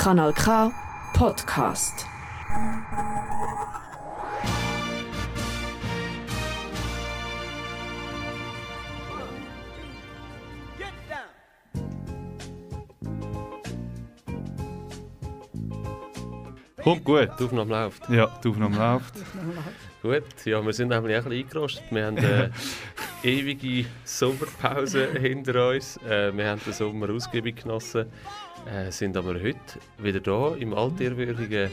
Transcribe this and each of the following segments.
Kanal K Podcast. Kommt gut. Die Aufnahme läuft. Ja, die Aufnahme läuft. Gut, ja, wir sind nämlich auch ein bisschen eingerostet. Wir haben eine ewige Sommerpause hinter uns. Äh, wir haben den Sommer ausgiebig genossen, äh, sind aber heute wieder da im altehrwürdigen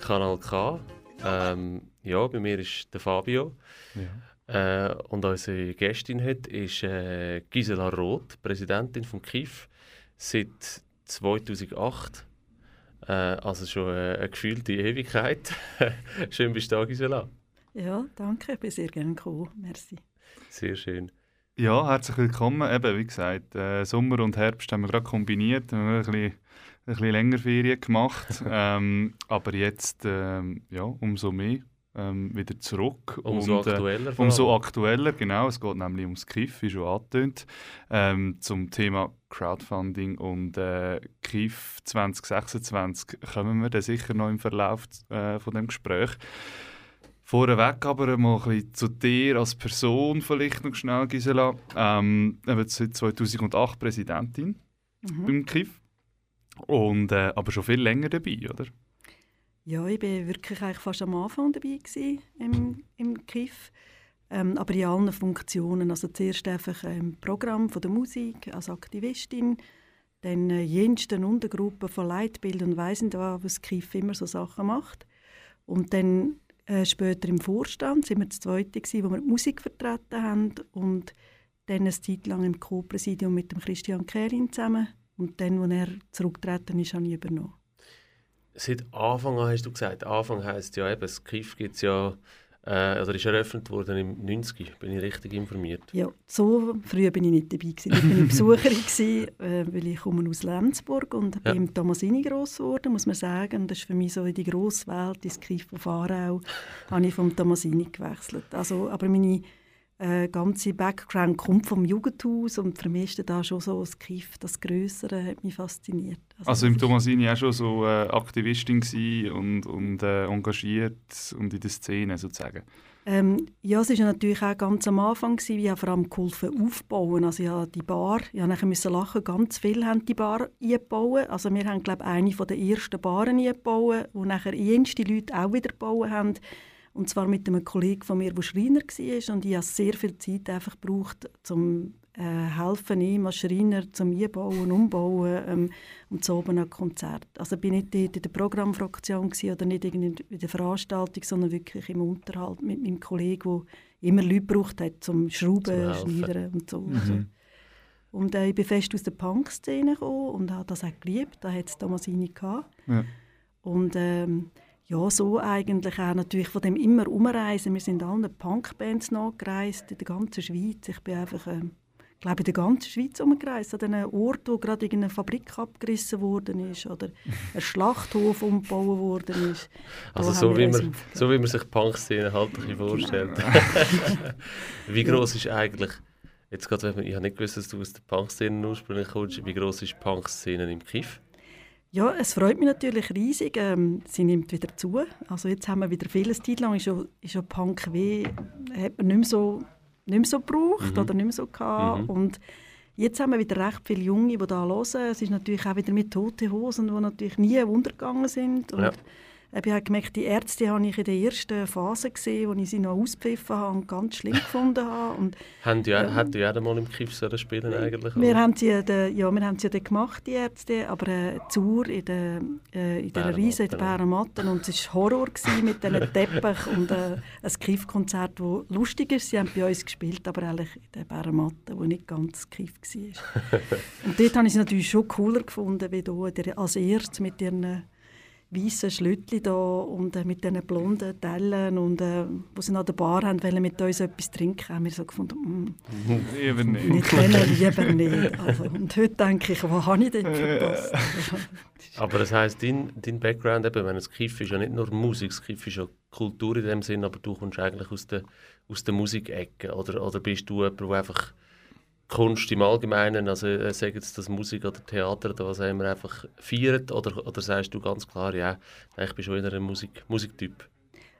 Kanal K. Ähm, ja, bei mir ist der Fabio. Ja. Äh, und unsere Gästin heute ist äh, Gisela Roth, Präsidentin vom KIF seit 2008. Äh, also schon äh, eine gefühlte Ewigkeit. Schön bist du da, Gisela. Ja, danke, ich bin sehr gerne gekommen. Merci. Sehr schön. Ja, herzlich willkommen. Eben, wie gesagt, äh, Sommer und Herbst haben wir gerade kombiniert. Wir haben ein bisschen, ein bisschen länger Ferien gemacht. ähm, aber jetzt ähm, ja, umso mehr ähm, wieder zurück. Umso und, äh, aktueller. Umso aktueller, genau. Es geht nämlich ums KIF, wie schon angetönt, ähm, zum Thema Crowdfunding und äh, KIF 2026 kommen wir dann sicher noch im Verlauf äh, von dem Gespräch. Vorweg aber mal ein bisschen zu dir als Person vielleicht noch schnell, Gisela. Ähm, du bist seit 2008 Präsidentin Mhm. beim KIF und äh, aber schon viel länger dabei, oder? Ja, ich war wirklich eigentlich fast am Anfang dabei gewesen, im, im KIF. Ähm, aber in allen Funktionen. Also zuerst einfach im Programm von der Musik als Aktivistin, dann äh, jensten Untergruppen von Leitbild und weiss da, was das KIF immer so Sachen macht. Und dann äh, später im Vorstand sind wir das Zweite gewesen, wo wir die Musik vertreten haben und dann eine Zeit lang im Co-Präsidium mit dem Christian Kerin zusammen. Und dann, als er zurückgetreten ist, habe ich übernommen. Seit Anfang an hast du gesagt, Anfang heisst ja eben, das KIF gibt's ja, äh, oder ist eröffnet worden im 90. Bin ich richtig informiert? Ja, so früh bin ich nicht dabei gewesen. Ich bin Besucherin gewesen, äh, weil ich komme aus Lenzburg und Ja. bin im Tomasini gross geworden, muss man sagen. Das ist für mich so in die grosse Welt, ins Kiff von Fahrau, habe ich vom Tomasini gewechselt. Also, aber meine äh, ganze Background kommt vom Jugendhaus und für mich ist da schon so das Kiff, das Größere, hat mich fasziniert. Also im das ist- Tomasini auch schon so äh, Aktivistin und, und äh, engagiert und in der Szene sozusagen. Ähm, ja, es war natürlich auch ganz am Anfang, gewesen, ich habe vor allem geholfen aufbauen. Also ich habe die Bar, ich musste nachher lachen, ganz viele haben die Bar eingebaut. Also wir haben, glaube ich, eine der ersten Baren eingebaut, wo nachher jenste Leute auch wieder gebaut haben. Und zwar mit einem Kollegen von mir, der Schreiner war. Und ich habe sehr viel Zeit einfach gebraucht, um äh, helfen ihm als Schreiner zum Einbauen, Umbauen ähm, und so oben ein Konzert. Also ich bin nicht dort in der Programmfraktion gewesen oder nicht in der Veranstaltung, sondern wirklich im Unterhalt mit meinem Kollegen, der immer Leute gebraucht hat, zum Schrauben, Zum helfen. Schneidern und so. Mhm. Also. Und äh, ich bin fest aus der Punk-Szene gekommen und habe das auch geliebt. Da hat es Tomasini gehabt. Ja. Und ähm, ja, so eigentlich auch natürlich von dem immer umreisen. Wir sind allen Punkbands nachgereist in der ganzen Schweiz. Ich bin einfach, ähm, glaube in der ganzen Schweiz umgereist, an den Orten, wo gerade irgendeine Fabrik abgerissen worden ist oder ein Schlachthof umgebaut worden ist. Also so wie, man, so wie man sich Punk-Szene halt ein bisschen vorstellt. wie gross ist eigentlich, jetzt gerade, ich habe nicht gewusst, dass du aus der Punk-Szene ursprünglich kommst, wie gross ist Punk-Szene im KIF? Ja, es freut mich natürlich riesig. Ähm, sie nimmt wieder zu. Also jetzt haben wir wieder vieles Zeit lang ist ja, ist ja Punk wie hat man nicht mehr so nicht mehr so gebraucht Mhm. oder nicht mehr so gehabt. Mhm. Und jetzt haben wir wieder recht viele Junge, die da hören. Es ist natürlich auch wieder mit toten Hosen, die natürlich nie untergegangen sind. Und Ja. Ich habe gemerkt, die Ärzte habe ich in der ersten Phase gesehen, wo ich sie noch auspfiffen habe und ganz schlimm gefunden habe. Und Haben die, Ja. Hat jeder mal im KIF sollen spielen eigentlich? wir haben sie, ja den- ja, wir haben sie dann gemacht, die Ärzte, aber äh, zur in der, äh, in der Bärenmatten, Riese, in der. Bärenmatten und es war Horror gewesen mit diesen Teppich und äh, ein Kiff-Konzert, das lustig ist. Sie haben bei uns gespielt, aber eigentlich in der Bärenmatte, wo nicht ganz Kiff war. und dort habe ich es natürlich schon cooler gefunden, wie hier als erstes mit ihren weißen Schlüttli da und äh, mit diesen blonden Tellen und äh, wo sie an der Bar haben, wollen mit uns etwas trinken, haben wir so gefunden, mm, Eben nicht. nicht können, lieber nicht. Also, und heute denke ich, was habe ich denn verpasst? Aber das heisst, dein, dein Background, eben, wenn das KIF ist ja nicht nur Musik, das KIF ist ja Kultur in dem Sinn, aber du kommst eigentlich aus der, aus der Musikecke. Oder, oder bist du jemand, der einfach Kunst im Allgemeinen, also äh, sagen jetzt das Musik oder Theater oder was auch immer, einfach feiert? Oder, oder sagst du ganz klar, ja, ich bin schon eher ein Musik, Musiktyp?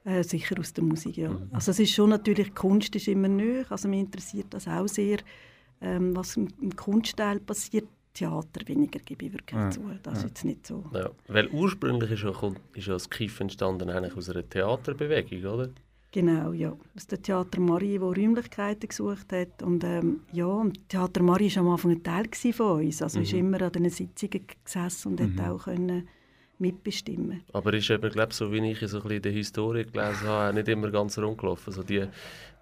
Äh, sicher aus der Musik, ja. Mhm. Also es ist schon natürlich, Kunst ist immer neu, also mich interessiert das auch sehr, ähm, was im, im Kunstteil passiert. Theater weniger, gebe ich wirklich ja. zu. Das ja. ist jetzt nicht so. Ja. Weil ursprünglich ist ja, ist ja das KIF entstanden eigentlich aus einer Theaterbewegung, oder? Genau, ja. Aus dem Theater Marie, wo Räumlichkeiten gesucht hat. Und ähm, ja, und Theater Marie war am Anfang ein Teil von uns. Also mhm. ist immer an diesen Sitzungen gesessen und mhm. hat auch können mitbestimmen. Aber ist eben, glaube so wie ich so ein bisschen in der Historie gelesen habe, nicht immer ganz rund gelaufen. Also die,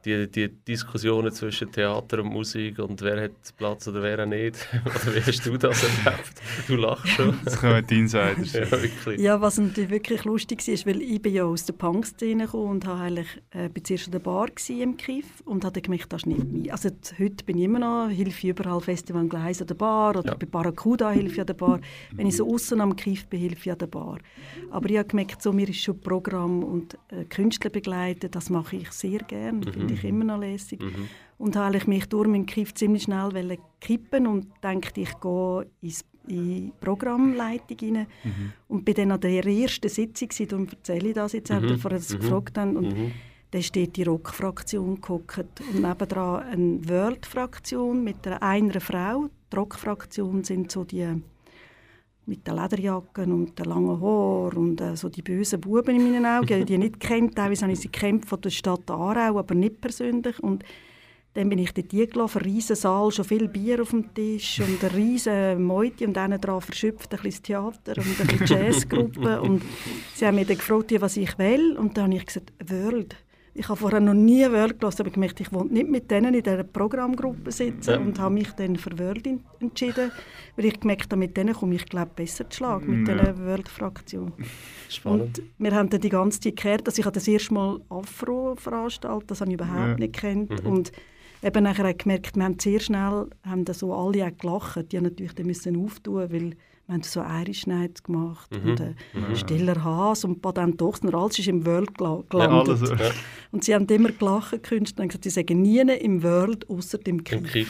die, die Diskussionen zwischen Theater und Musik und wer hat Platz oder wer nicht. oder wie hast du das erlebt? Du lachst schon. Das kommen die Insiders. ja, wirklich. Ja, was natürlich wirklich lustig war, weil ich bin ja aus der Punk-Szene gekommen und war eigentlich äh, zuerst in der Bar im Kiff und habe gemerkt, das ist nicht mein. Also heute bin ich immer noch, hilfe überall Festival Gleis an der Bar oder ja. bei Barracuda hilfe ich an der Bar. Wenn ich so außen am Kiff bin, hilfe ich an der Bar. Aber ich habe gemerkt, so, mir ist schon Programm und äh, Künstler begleiten, das mache ich sehr gerne. Mhm ich immer noch lässig. Mhm. Und habe ich mich durch meinen Kiff ziemlich schnell kippen und dachte, ich gehe ins in die Programmleitung rein. Mhm. Und bin dann an der ersten Sitzung, darum erzähle ich das jetzt, mhm. bevor Sie mhm. gefragt haben. Und mhm. da steht die Rock-Fraktion gehockt und nebendran eine World-Fraktion mit einer, einer Frau. Die Rock-Fraktion sind so die mit den Lederjacken und den langen Haaren und äh, so die bösen Buben in meinen Augen, die ich nicht kennt. Teilweise habe ich sie kennt von der Stadt Aarau, aber nicht persönlich. Und dann bin ich dort gelaufen, ein riesen Saal, schon viel Bier auf dem Tisch und eine riesen Meute und dann dran verschöpft ein bisschen Theater und eine Jazzgruppe. und sie haben mich dann gefragt, was ich will. Und dann habe ich gesagt, World. Ich habe vorher noch nie World gelesen, aber ich gemerkt, ich wollte nicht mit denen in dieser Programmgruppe sitzen ja. und habe mich dann für World entschieden, weil ich gemerkt habe, mit denen komme ich glaube besser zu Schlag, mit ja. dieser World-Fraktion. Spannend. Und wir haben dann die ganze Zeit gehört, dass ich das erste Mal Afro veranstaltet, das habe ich überhaupt ja. nicht kennt mhm. und eben nachher gemerkt, wir haben sehr schnell haben so alle auch gelacht, die natürlich dann müssen auftun, weil wir haben so Irish Night gemacht mhm. und äh, mhm. Stiller Haas und Patent Dochsner, alles ist im World gelandet. Ja, alles, ja. Und sie haben immer gelacht, Künstler, und gesagt, sie sagen nie im World, außer im Kiff.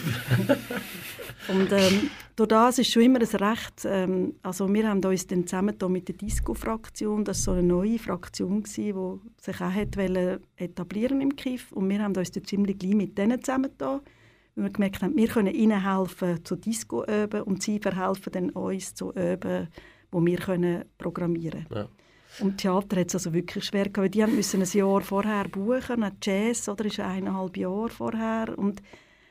und ähm, durch das ist schon immer ein Recht, ähm, also wir haben uns dann zusammen mit der Disco-Fraktion, das war so eine neue Fraktion, die sich auch hat etablieren im Kiff und wir haben uns dann ziemlich gleich mit denen zusammengetan weil wir gemerkt haben, wir können ihnen helfen zu Disco üben und sie verhelfen dann uns zu üben, wo wir können programmieren können. Ja. Und Theater hat es also wirklich schwer gehabt, weil die müssen ein Jahr vorher buchen, ein Jazz oder ist eineinhalb Jahre vorher und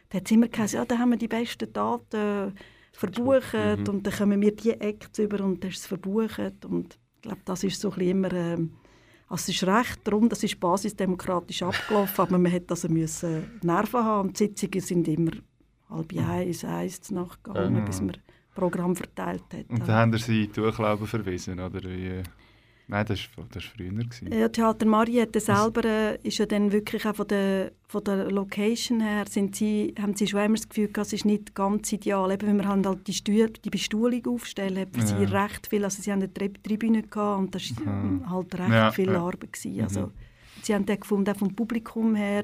da hat es immer gesagt, ja, da haben wir die besten Daten verbucht mhm. und dann kommen wir die Acts über und das ist es verbucht und ich glaube, das ist so ein immer ähm, also es ist recht darum, das ist basisdemokratisch abgelaufen, aber man hätte also müssen Nerven haben und die Sitzungen sind immer halb eins, eins nachgegangen, mhm. bis man das Programm verteilt hat. Und dann haben Sie sie Durchlaufen verwiesen, oder wie? Nein, das war, das früher. Gewesen. Ja, Theater Marie hat selber, äh, ist ja dann wirklich auch von der, von der Location her, sind sie, haben sie schon immer das Gefühl gehabt, es ist nicht ganz ideal. Eben, wenn wir halt die, Stuhl, die Bestuhlung aufstellen, hat für ja. sie recht viel, also sie haben eine Tribüne gehabt und das war mhm. halt recht ja, viel ja. Arbeit. Gewesen. Also, mhm. Sie haben dann gefunden, auch vom Publikum her,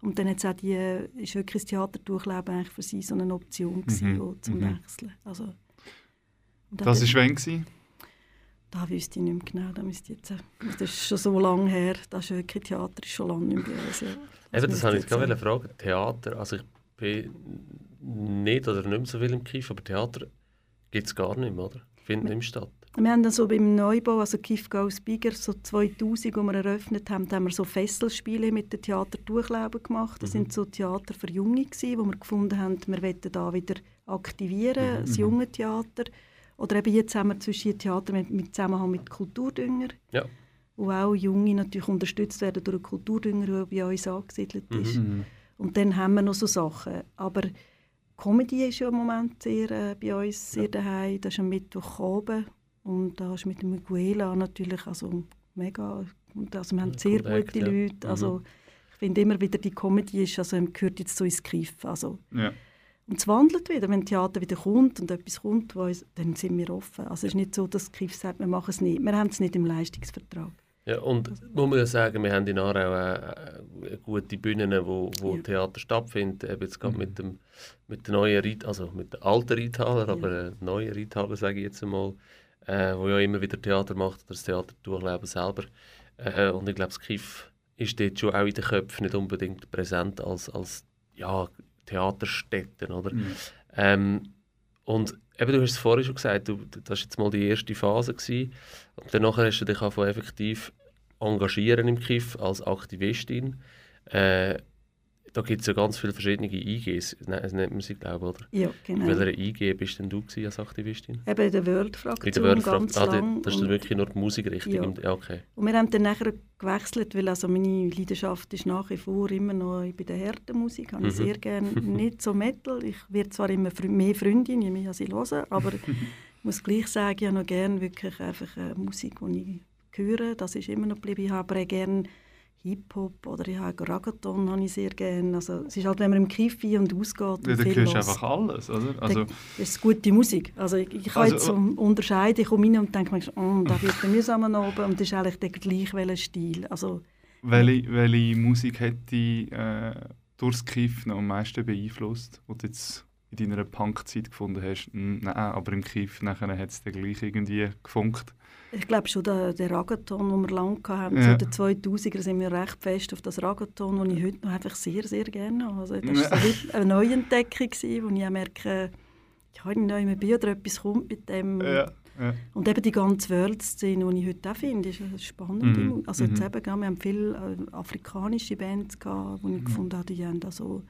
und dann hat's auch die, ist wirklich das Theaterdurchleben eigentlich für sie so eine Option gewesen, mhm. zum mhm. Wechseln. Also, das war wann? Gewesen? Da wüsste ich nicht mehr genau. Da jetzt, das ist schon so lange her. Das ist wirklich Theater, ist schon lange nicht mehr bei uns. Ja. Das, Eben, das habe ich gerade fragen. Theater, also ich bin nicht oder nicht mehr so viel im Kiff, aber Theater gibt es gar nicht mehr, oder? Findet nicht mehr statt. Wir haben dann so beim Neubau, also Kiff Goes Bigger, so 2000, wo wir eröffnet haben, haben wir so Fesselspiele mit dem Theater Durchlauben gemacht. Das mhm. sind so Theater für Junge gewesen, wo wir gefunden haben, wir wollen da wieder aktivieren, mhm. das mhm. junge Theater. Oder eben jetzt haben wir zwischen Theater mit, mit Zusammenhang mit Kulturdünger, ja. wo auch Junge natürlich unterstützt werden durch einen Kulturdünger, der bei uns angesiedelt mhm. ist. Mhm. Und dann haben wir noch so Sachen. Aber Comedy ist ja im Moment sehr, äh, bei uns sehr ja. daheim. Das ist am Mittwoch oben. Und da ist mit dem Miguela natürlich also mega. Also wir haben sehr Kontakt, gute Leute. Ja. Also mhm. ich finde immer wieder, die Comedy ist, also gehört jetzt so ins Griff. Also, ja. Und es wandelt wieder, wenn Theater wieder kommt und etwas kommt, uns, dann sind wir offen. Also es ist nicht so, dass KIF sagt, wir machen es nicht. Wir haben es nicht im Leistungsvertrag. Ja, und also. muss man ja sagen, wir haben in Aarau äh, gute Bühnen, wo, wo Ja. Theater stattfindet. Eben jetzt gerade Mhm. mit dem mit der neuen Reit, also mit der alten Reithaler, Ja. aber äh, neuen Reithaler sage ich jetzt einmal, äh, wo ja immer wieder Theater macht oder das Theater durchleben selber. Äh, und ich glaube, das KIF ist dort schon auch in den Köpfen nicht unbedingt präsent als, als ja, Theaterstätten, oder? Mhm. Ähm, und eben, du hast es vorhin schon gesagt, du, das war jetzt mal die erste Phase. Gewesen. Und danach hast du dich angefangen, effektiv engagieren im KIF als Aktivistin. Äh, da gibt es ja ganz viele verschiedene IGs, ne, das nennt man sie, glaube ich, oder? Ja, genau. In welcher IG bist denn du gewesen als Aktivistin? Eben in der In der World ganz ah, lang. Das ist dann wirklich nur die Musikrichtung. Ja. Ja, okay. Und wir haben dann nachher gewechselt, weil also meine Leidenschaft ist nach wie vor immer noch bei der harten Musik. Habe ich Mhm. sehr gerne nicht so Metal. Ich werde zwar immer mehr Freundin, je mehr ich höre, aber ich muss gleich sagen, ich habe noch gerne wirklich einfach äh, Musik, die ich höre. Das ist immer noch geblieben. Ich habe gerne Hip-Hop oder ich habe Ragaton habe ich sehr gerne. Also es ist halt, wenn man im Kiff ein- und ausgeht und Ja, da viel hörst einfach alles, oder? Also, das ist gute Musik. Also ich, ich kann Also, jetzt so unterscheiden, ich komme rein und denke manchmal, oh, da wird mir so oben und das ist eigentlich der gleiche Stil. Also welche, welche Musik hat dich äh, durchs Kiff noch am meisten beeinflusst, du jetzt in deiner Punk-Zeit gefunden hast? Hm, nein, aber im Kiff nachher hat es dann gleich irgendwie gefunkt. Ich glaube schon, der, der Ragaton, den wir lange hatten, Ja. so den 2000er sind wir recht fest auf das Ragaton, das ich heute noch einfach sehr, sehr gerne habe. Also das war Ja. so eine Neuentdeckung, wo ich auch merke, ja, ich neu bin oder etwas kommt mit dem. Ja, ja. Und eben die ganze World-Szene, die ich heute auch finde, ist eine spannende. Mhm. Also jetzt Mhm. eben, wir haben viele äh, afrikanische Bands, gehabt, wo ich gefunden habe, die haben da so,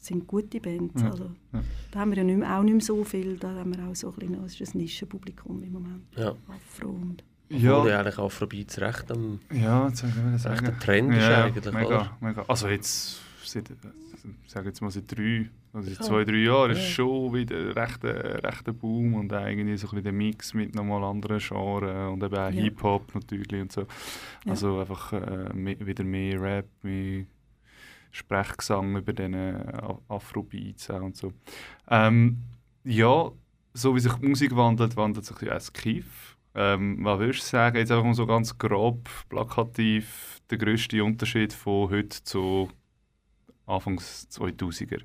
sind gute Bands. Ja. Also, Ja. Da haben wir ja nicht mehr, auch nicht mehr so viel, da haben wir auch so ein, bisschen, es ist ein Nischenpublikum im Moment. Ja. Afro und... Obwohl Ja, ja eigentlich Afrobeats recht am ja, jetzt recht sagen. ein Trend ist Ja, eigentlich, mega, oder? mega. Also jetzt, seit, ich sage jetzt mal seit drei, also seit Ja. zwei, drei Jahren, ist Ja. schon wieder ein rechter, rechter Boom und auch irgendwie so ein bisschen der Mix mit nochmal anderen Genres und eben auch Ja. Hip-Hop natürlich und so. Ja. Also einfach äh, wieder mehr Rap, mehr Sprechgesang über diesen Afrobeats auch und so. Ähm, ja, so wie sich die Musik wandelt, wandelt sich ja auch das Kiff. Ähm, was würdest du sagen, jetzt einfach mal so ganz grob, plakativ, der grösste Unterschied von heute zu Anfangs 2000er?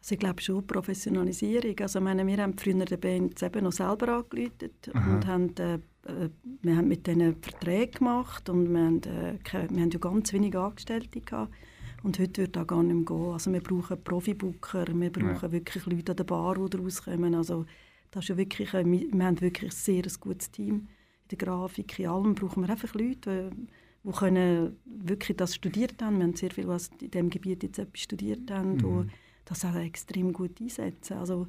Also ich glaube schon Professionalisierung. Also ich meine, wir haben früher den Bands eben noch selber angeläutet Aha. und haben, äh, äh, wir haben mit denen Verträge gemacht und wir haben, äh, wir haben ja ganz wenige Angestellte gehabt. Und heute wird das gar nicht mehr gehen. Also wir brauchen Profibooker, wir brauchen wirklich Leute an der Bar, die rauskommen. Also das ist ja wirklich, äh, wir haben wirklich ein sehr ein gutes Team. In der Grafik, in allem brauchen wir einfach Leute, die, die können wirklich das studiert haben. Wir haben sehr viele, die in diesem Gebiet jetzt etwas studiert haben, die Mhm. das auch extrem gut einsetzen. Also,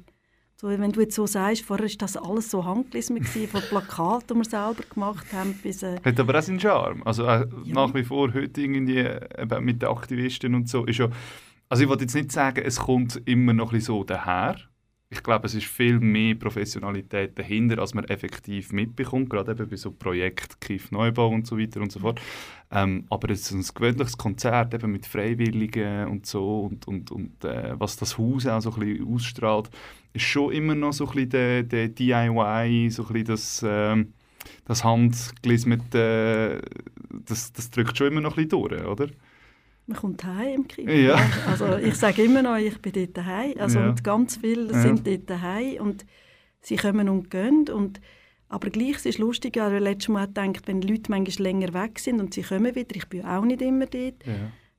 so, wenn du jetzt so sagst, vorher war das alles so handgelesen, von Plakaten, die wir selber gemacht haben, bis... Äh, Hat aber auch seinen Charme. Also äh, Ja. nach wie vor heute irgendwie äh, mit den Aktivisten und so ist ja, also ich wollte jetzt nicht sagen, es kommt immer noch ein bisschen so daher. Ich glaube, es ist viel mehr Professionalität dahinter, als man effektiv mitbekommt, gerade eben bei so Projekten Kiff Neubau und so weiter und so fort. Ähm, aber es ist ein gewöhnliches Konzert eben mit Freiwilligen und so und, und, und äh, was das Haus auch so ein bisschen ausstrahlt, ist schon immer noch so ein bisschen der, der DIY, so ein bisschen das... Ähm, das Handgelis mit äh, das, das drückt schon immer noch ein bisschen durch, oder? Man kommt heim im Krieg. Ja. Also ich sage immer noch, ich bin dort daheim. Also Ja. und ganz viele Ja. sind dort daheim und sie kommen und gehen. Und, aber gleich es ist lustig, habe letztes Mal gedacht, wenn Leute manchmal länger weg sind und sie kommen wieder, ich bin auch nicht immer dort, Ja.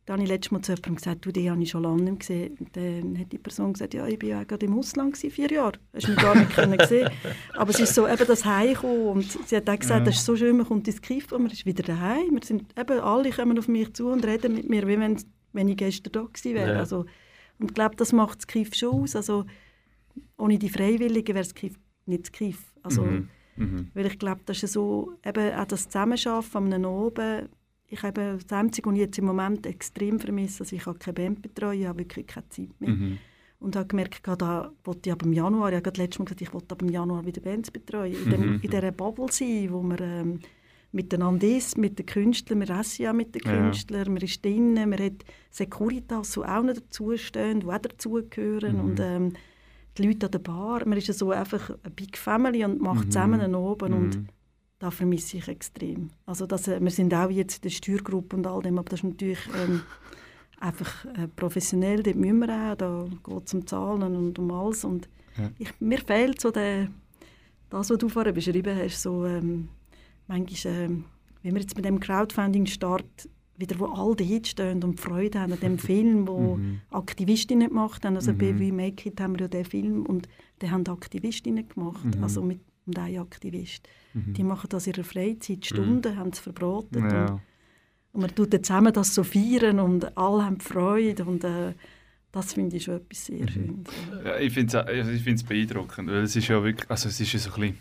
Dann habe ich letztes Mal zu jemandem gesagt, du, die habe ich schon lange nicht gesehen. Und dann hat die Person gesagt, ja, ich war ja gerade im Ausland, gewesen, vier Jahre. Hast du mich gar nicht können sehen. Aber es ist so, eben das Heimkommen. Und sie hat auch gesagt, Ja. das ist so schön, man kommt ins Kiff und man ist wieder daheim. Wir sind, eben, alle kommen auf mich zu und reden mit mir, wie wenn, wenn ich gestern da gewesen wäre. Ja. Also, und ich glaube, das macht das Kiff schon aus. Also, ohne die Freiwilligen wäre das Kiff nicht das Kiff. Also, Mhm. Mhm. weil ich glaube, das ist so, eben auch das Zusammenarbeiten an einem Oben. Ich habe das Einzige, was ich jetzt im Moment extrem vermisse, also ich habe keine Band betreuen, ich habe wirklich keine Zeit mehr. Mhm. Und habe gemerkt, da wollte ich ab im Januar, ich habe gerade letztes Mal gesagt, ich wollte ab im Januar wieder Bands betreuen, in, dem, Mhm. in dieser Bubble sein, wo man ähm, miteinander ist, mit den Künstlern, wir essen ja mit den Ja. Künstlern, man ist drinnen, man hat Securitas, die auch noch dazustehen, die auch dazugehören Mhm. und ähm, die Leute an der Bar, man ist ja so einfach eine Big Family und macht Mhm. zusammen einen Oben und Mhm. Da vermisse ich extrem. Also das, äh, wir sind auch jetzt in der Steuergruppe und all dem, aber das ist natürlich ähm, einfach äh, professionell, dort müssen wir auch, da geht es um Zahlen und um alles und Ja. ich, mir fehlt so der, das, was du vorher beschrieben hast, so ähm, manchmal, ähm, wie wir jetzt mit dem Crowdfunding-Start wieder, wo all dort stehen und Freude haben an dem Film, wo Mhm. Aktivistinnen gemacht haben. Also bei Mhm. We Make It haben wir ja den Film und den haben Aktivistinnen gemacht, Mhm. also mit und ein Aktivist. Mhm. Die machen das in ihrer Freizeit, Stunden, haben es verbrotet und, Ja. und man tut dann zusammen das so feiern und alle haben Freude und äh, das finde ich schon etwas sehr Mhm. Schönes. Ja, ich finde es beeindruckend, weil es ist ja wirklich, also es ist ja so ein bisschen,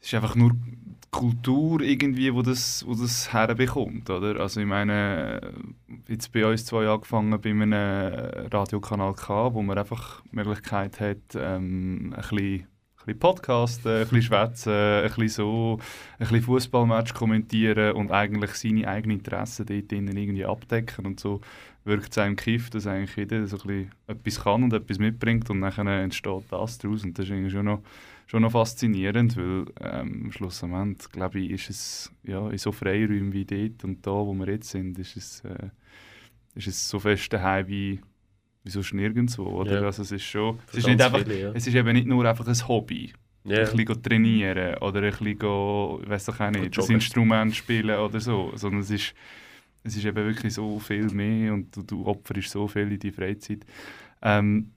es ist einfach nur die Kultur irgendwie, wo das, wo das herbekommt, oder? Also ich meine, jetzt bei uns zwei angefangen bei einem Radiokanal K, wo man einfach die Möglichkeit hat, ähm, ein bisschen bisschen podcasten, ein bisschen schwätzen, ein bisschen so, ein bisschen Fußballmatch kommentieren und eigentlich seine eigenen Interessen dort drinnen irgendwie abdecken. Und so wirkt es einem Kiff, dass eigentlich jeder so ein bisschen etwas kann und etwas mitbringt und dann entsteht das daraus. Und das ist irgendwie schon noch, schon noch faszinierend, weil ähm, schlussendlich, glaube ich, ist es ja, in so Freiräumen wie dort und da, wo wir jetzt sind, ist es, äh, ist es so fest daheim wie, wie sonst nirgendwo, oder? Ja. Also es ist schon, es ist, nicht einfach, viele, ja. es ist eben nicht nur einfach ein Hobby, Ja. ein bisschen trainieren oder ein bisschen, go, ich auch nicht, das. Instrument spielen oder so, sondern es ist, es ist eben wirklich so viel mehr und du, du opferst so viel in die Freizeit. Ähm,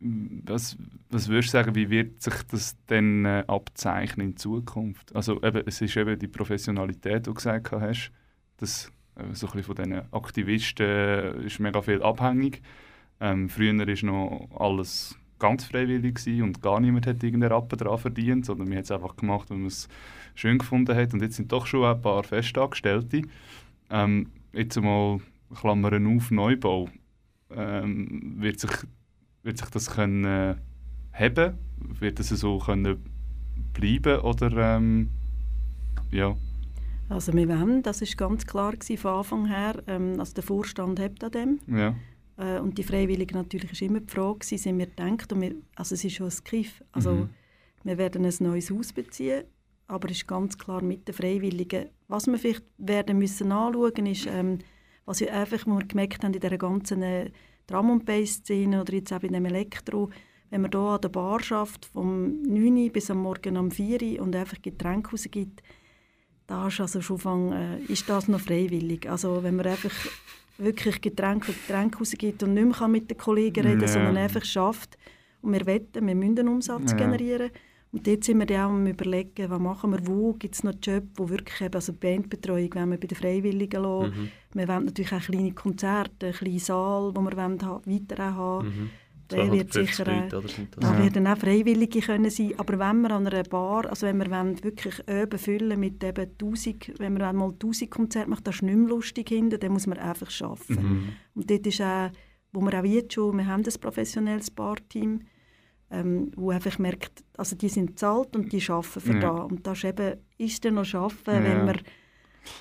was, was würdest du sagen, wie wird sich das denn äh, abzeichnen in Zukunft? Also eben, es ist eben die Professionalität, die du gesagt hast, dass äh, so ein von diesen Aktivisten äh, ist mega viel abhängig. Ähm, früher war noch alles ganz freiwillig und gar niemand hat irgendeinen Rappen daran verdient, sondern man hat es einfach gemacht, weil man es schön gefunden hat. Und jetzt sind doch schon ein paar Festangestellte. Ähm, jetzt einmal Klammern auf Neubau. Ähm, wird, sich, wird sich das können äh? Wird es so können bleiben oder ähm, ja? Also wir wollen, das ist ganz klar gewesen von Anfang her, ähm, also der Vorstand hebt an dem. ja. Äh, und die Freiwilligen natürlich ist immer die Frage, gewesen, sind wir gedacht, und wir, also es ist schon ein Griff, also Mhm. wir werden ein neues Haus beziehen, aber es ist ganz klar mit den Freiwilligen. Was wir vielleicht werden müssen anschauen ist, ähm, was wir einfach wir gemerkt haben in dieser ganzen äh, Drum and Bass Szene oder jetzt auch in dem Elektro, wenn man hier an der Bar schafft, vom 9 Uhr bis am Morgen um 4 Uhr und einfach Getränke rausgibt, da ist also schon fang, äh, ist das noch freiwillig. Also wenn man einfach wirklich Getränke für Getränke rausgibt und nicht mehr kann mit den Kollegen reden Ja. sondern einfach schafft und wir wetten, wir müssen einen Umsatz Ja. generieren. Und dort sind wir dann auch am überlegen, was machen wir, wo gibt es noch Jobs, wo wirklich eben, also die Bandbetreuung wollen wir bei den Freiwilligen lassen. Mhm. Wir wollen natürlich auch kleine Konzerte, einen kleinen Saal, wo wir wollen, weiter haben. Mhm. Der wird 250 sicher, äh, Leute? Da Ja. werden auch Freiwillige können sein, aber wenn wir an einer Bar, also wenn wir wollen, wirklich Öben füllen mit eben 1000, wenn wir einmal 1000 Konzerte machen, das ist nicht mehr lustig hinten, dann muss man einfach arbeiten. Mhm. Und dort ist auch, wo wir auch jetzt schon, wir haben ein professionelles Barteam, ähm, wo einfach merkt, also die sind bezahlt und die arbeiten für Ja. da. Und das ist eben, ist dann noch arbeiten, Ja. wenn man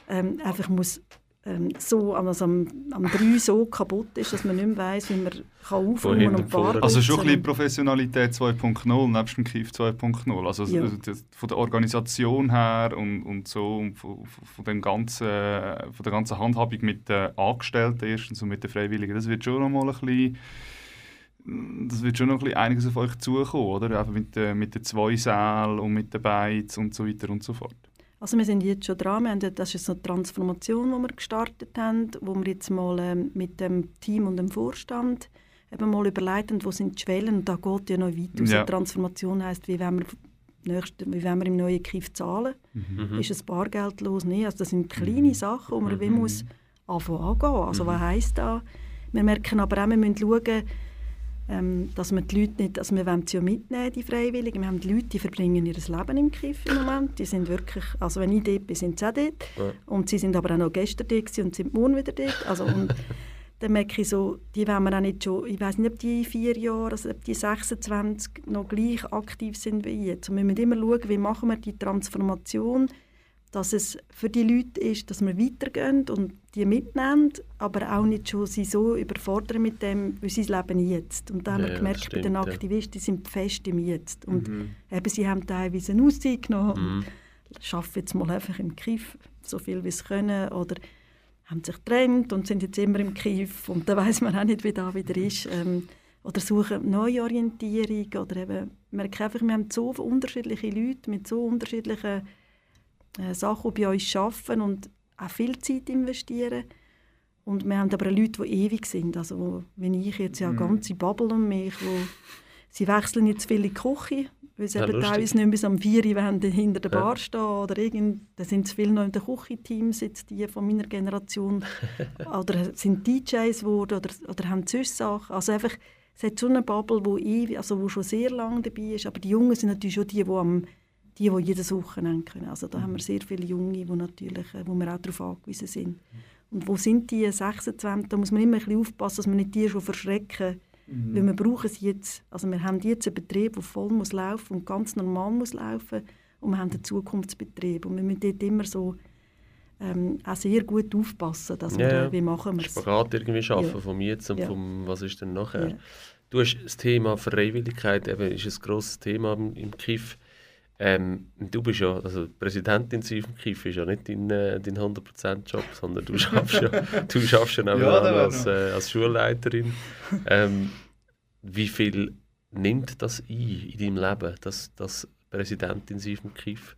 ähm, einfach muss ähm, so, also am, am 3 so kaputt ist, dass man nicht mehr weiss, wie man kann aufräumen und vorne. Also schon ein putzen bisschen Professionalität 2.0 nebst dem Kiff 2.0. Also Ja. also von der Organisation her und, und so und von, von, dem ganzen, von der ganzen Handhabung mit den Angestellten erstens und mit den Freiwilligen, das wird schon noch mal ein bisschen das wird schon noch ein bisschen einiges auf euch zukommen, oder? Einfach mit, den- mit den zwei Sälen und mit den Beiz und so weiter und so fort. Also wir sind jetzt schon dran, wir haben, ja- das ist so eine Transformation, die wir gestartet haben, wo wir jetzt mal ähm, mit dem Team und dem Vorstand eben mal überlegt haben, wo sind die Schwellen und da geht ja noch weit. Ja. Transformation heisst, wie wollen wir, nächst, wie wollen wir im neuen Kiff zahlen? Mhm. Ist es bargeldlos? Nein, also das sind kleine Sachen, die man wie Mhm. muss anfangen angehen. Also Mhm. was heisst das? Wir merken aber auch, wir müssen schauen, ähm, dass wir die Leute nicht, also wir wollen sie ja mitnehmen, die Freiwilligen. Wir haben die Leute, die verbringen ihr Leben im Kiff im Moment. Die sind wirklich, also wenn ich dort bin, sind sie auch dort. Ja. Und sie sind aber auch noch gestern dort und sind morgen wieder dort. Also, und dann merke ich so, die wollen wir auch nicht schon, ich weiß nicht, ob die vier Jahre, also ob die 26 noch gleich aktiv sind wie jetzt. Und wir müssen immer schauen, wie machen wir die Transformation, dass es für die Leute ist, dass wir weitergehen und die mitnehmen, aber auch nicht schon sie so überfordern mit dem, wie sie leben jetzt. Und da haben Ja, wir gemerkt, das bei den stimmt. Aktivisten, die sind fest im Jetzt. Und Mhm. eben, sie haben teilweise eine Auszeit genommen. Mhm. arbeiten jetzt mal einfach im Kiff, so viel wie sie können, oder haben sich getrennt und sind jetzt immer im Kiff und dann weiß man auch nicht, wie da wieder ist. Ähm, oder suchen neue Orientierung oder eben, merke einfach, wir haben so unterschiedliche Leute mit so unterschiedlichen äh, Sachen, die bei uns arbeiten und auch viel Zeit investieren. Und wir haben aber Leute, die ewig sind, also wie ich jetzt ja, mhm. ganze Bubble um mich, wo sie wechseln jetzt viel in die Küche, weil sie ja, eben teilweise nicht bis am 4 Uhr hinter der Bar ja. stehen oder irgend, da sind es viele noch in den Küchenteams, jetzt die von meiner Generation, oder sind DJs geworden oder, oder haben sonst Sachen, also einfach es hat schon eine Bubble, wo, ewig, also wo schon sehr lange dabei ist, aber die Jungen sind natürlich schon die, die, am, die, die jedes Wochenende können. Also da haben wir sehr viele Junge, die natürlich, äh, wo wir auch darauf angewiesen sind. Und wo sind die 26? Da muss man immer ein bisschen aufpassen, dass man nicht die schon verschrecken, mhm. weil wir brauchen sie jetzt. Also wir haben jetzt einen Betrieb, der voll muss laufen und ganz normal muss laufen und wir haben einen Zukunftsbetrieb und wir müssen dort immer so ähm, auch sehr gut aufpassen, dass wir, ja, wie machen wir es. Spagat irgendwie schaffen ja. vom Jetzt und ja. vom was ist denn nachher. Ja. Du hast das Thema Freiwilligkeit, eben ist ein grosses Thema im, im KIF. Ähm, du bist ja, also Präsidentin im KIF ist ja nicht dein, äh, dein 100%-Job, sondern du schaffst ja, du schaffst ja auch ja, als, äh, als Schulleiterin. Ähm, wie viel nimmt das ein in deinem Leben, das, das Präsidentin im KIF?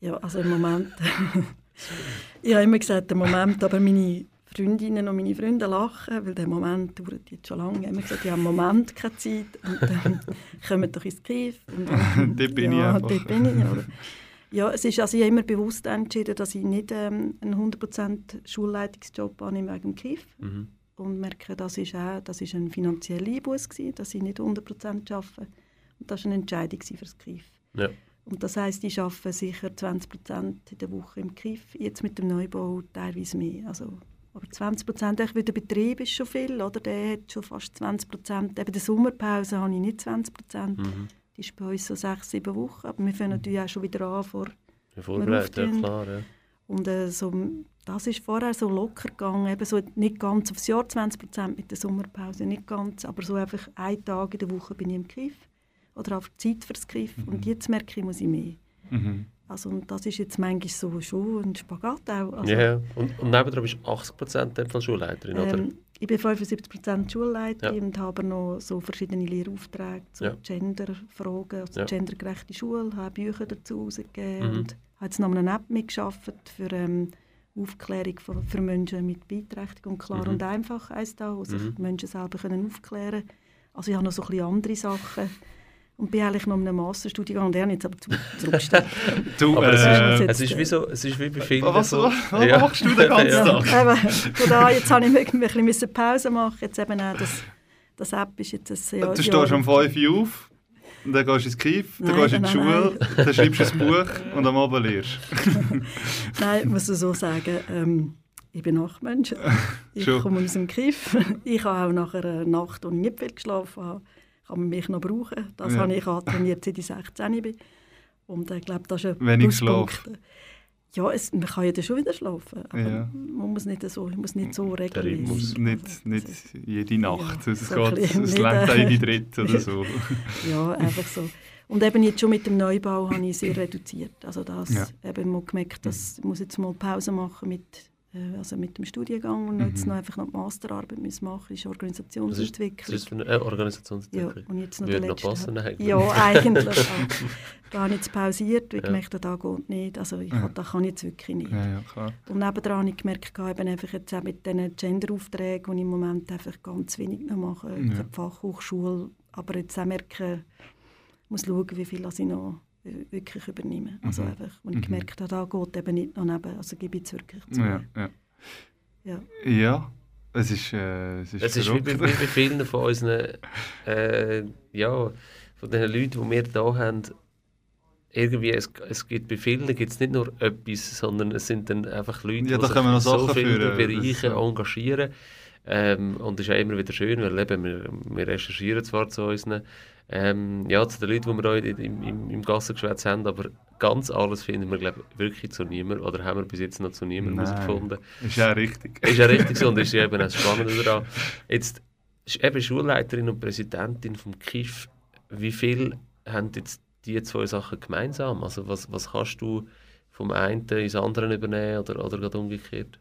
Ja, also im Moment ich habe immer gesagt, der Moment, aber meine Freundinnen und meine Freunde lachen, weil der Moment dauert jetzt schon lange. Ich habe immer gesagt, ich habe im Moment keine Zeit und dann kommen doch ins Kief. dort bin ja, ich dort bin ich. Oder? Ja, es ist, also ich habe immer bewusst entschieden, dass ich nicht ähm, einen 100% Schulleitungsjob annehme wegen dem Kiff. Mhm. Und merke, das ist auch das ist ein finanzieller Einbuß dass ich nicht 100% arbeite. Und das war eine Entscheidung für das Kiff. Ja. Und das heißt, ich arbeite sicher 20 Prozent in der Woche im Kiff. Jetzt mit dem Neubau teilweise mehr. Also, aber 20 Prozent, der Betrieb ist schon viel, oder? Der hat schon fast 20 Prozent. Eben der Sommerpause habe ich nicht 20 Prozent. Mhm. Die ist bei uns so sechs, sieben Wochen. Aber wir fangen natürlich auch schon wieder an vor. Ja, vorbereitet, ja, klar. Ja. Und äh, so, das ist vorher so locker gegangen, eben so nicht ganz aufs Jahr 20 Prozent mit der Sommerpause, nicht ganz, aber so einfach einen Tag in der Woche bin ich im Kiff oder auf Zeit fürs Griff. Mhm. Und jetzt merke ich, muss ich mehr. Mhm. Also, und das ist jetzt manchmal so schon ein Spagat auch. Also, yeah. und, und nebenan bist du 80 Prozent von Schulleiterin, ähm, oder? Ich bin 75 Prozent Schulleiterin ja. und habe noch so verschiedene Lehraufträge zu ja. Genderfragen, also ja. gendergerechte Schule, habe Bücher dazu herausgegeben mhm. und habe jetzt noch eine App mitgeschafft für ähm, Aufklärung von, für Menschen mit Beeinträchtigung. Klar mhm. und einfach heisst da, wo sich mhm. Menschen selber können aufklären können. Also ich habe noch so ein bisschen andere Sachen und bin eigentlich noch in einem Masterstudium und er jetzt aber zurückgestellt. du, aber äh, es, ist wie so, es ist wie bei Filmen was, so. Was, ja. machst du den ganzen ja. Tag? Ja, eben, von da, jetzt habe ich ein bisschen Pause machen jetzt eben auch das, das App ist jetzt ein Jahr. Du stehst um 5 Uhr auf und dann gehst du ins Kief, dann nein, gehst du in die Schule, nein. dann schreibst du ein Buch und am Abend lehrst Nein, ich muss so sagen, ähm, ich bin Nachtmensch. Ich komme aus dem Kiff. Ich habe auch nach einer Nacht, wo ich nicht viel geschlafen habe, kann man mich noch brauchen. Das ja. habe ich trainiert, seit ich 16 bin. Und ich glaube, das ist ein Wenig Schlaf. Ja, es, man kann ja dann schon wieder schlafen, aber ja. man muss nicht so, muss nicht so regelmäßig. muss nicht, nicht jede Nacht, ja, es, so geht, es längt eine dritte oder so. ja, einfach so. Und eben jetzt schon mit dem Neubau habe ich sehr reduziert. Also das, ja. eben, man gemerkt, dass ich muss jetzt mal Pause machen mit äh, also mit dem Studiengang und mhm. jetzt noch einfach noch die Masterarbeit müssen machen, ist Organisationsentwicklung. Das ist, das ist eine Organisationsentwicklung? Ja, und jetzt noch Würde noch passen eigentlich? Ja, eigentlich. da habe ich jetzt pausiert, weil ich ja. gemerkt da geht nicht. Also ich, ja. da kann ich jetzt wirklich nicht. Ja, ja, klar. Und nebendran habe ich gemerkt, eben einfach jetzt auch mit diesen Gender-Aufträgen, die ich im Moment einfach ganz wenig noch mache, ja. die Fachhochschule, aber jetzt auch merken, ich muss schauen, wie viel ich noch wirklich übernehmen. Also mhm. einfach, und ich mhm. gemerkt habe, da geht eben nicht noch neben, also gebe ich es wirklich zu. Ja, ja. ja. ja. Es ist, äh, es ist, es ist wie, bei, wie bei vielen von unseren, äh, ja, von den Leuten, die wir hier haben, irgendwie, es, es gibt bei vielen gibt es nicht nur etwas, sondern es sind dann einfach Leute, ja, die sich so viele Bereiche engagieren. Ähm, und es ist ja immer wieder schön, weil eben, wir, wir recherchieren zwar zu unseren ähm, ja, zu den Leuten, die wir heute im, im, im Gassengeschwätz haben, aber ganz alles finden wir glaub, wirklich zu niemandem oder haben wir bis jetzt noch zu niemandem herausgefunden. Ist ja richtig. Ist ja richtig so und ist ja eben auch spannend daran. Jetzt eben Schulleiterin und Präsidentin vom KIF. Wie viel haben jetzt die zwei Sachen gemeinsam? Also was, was kannst du vom einen ins andere übernehmen oder, oder gerade umgekehrt?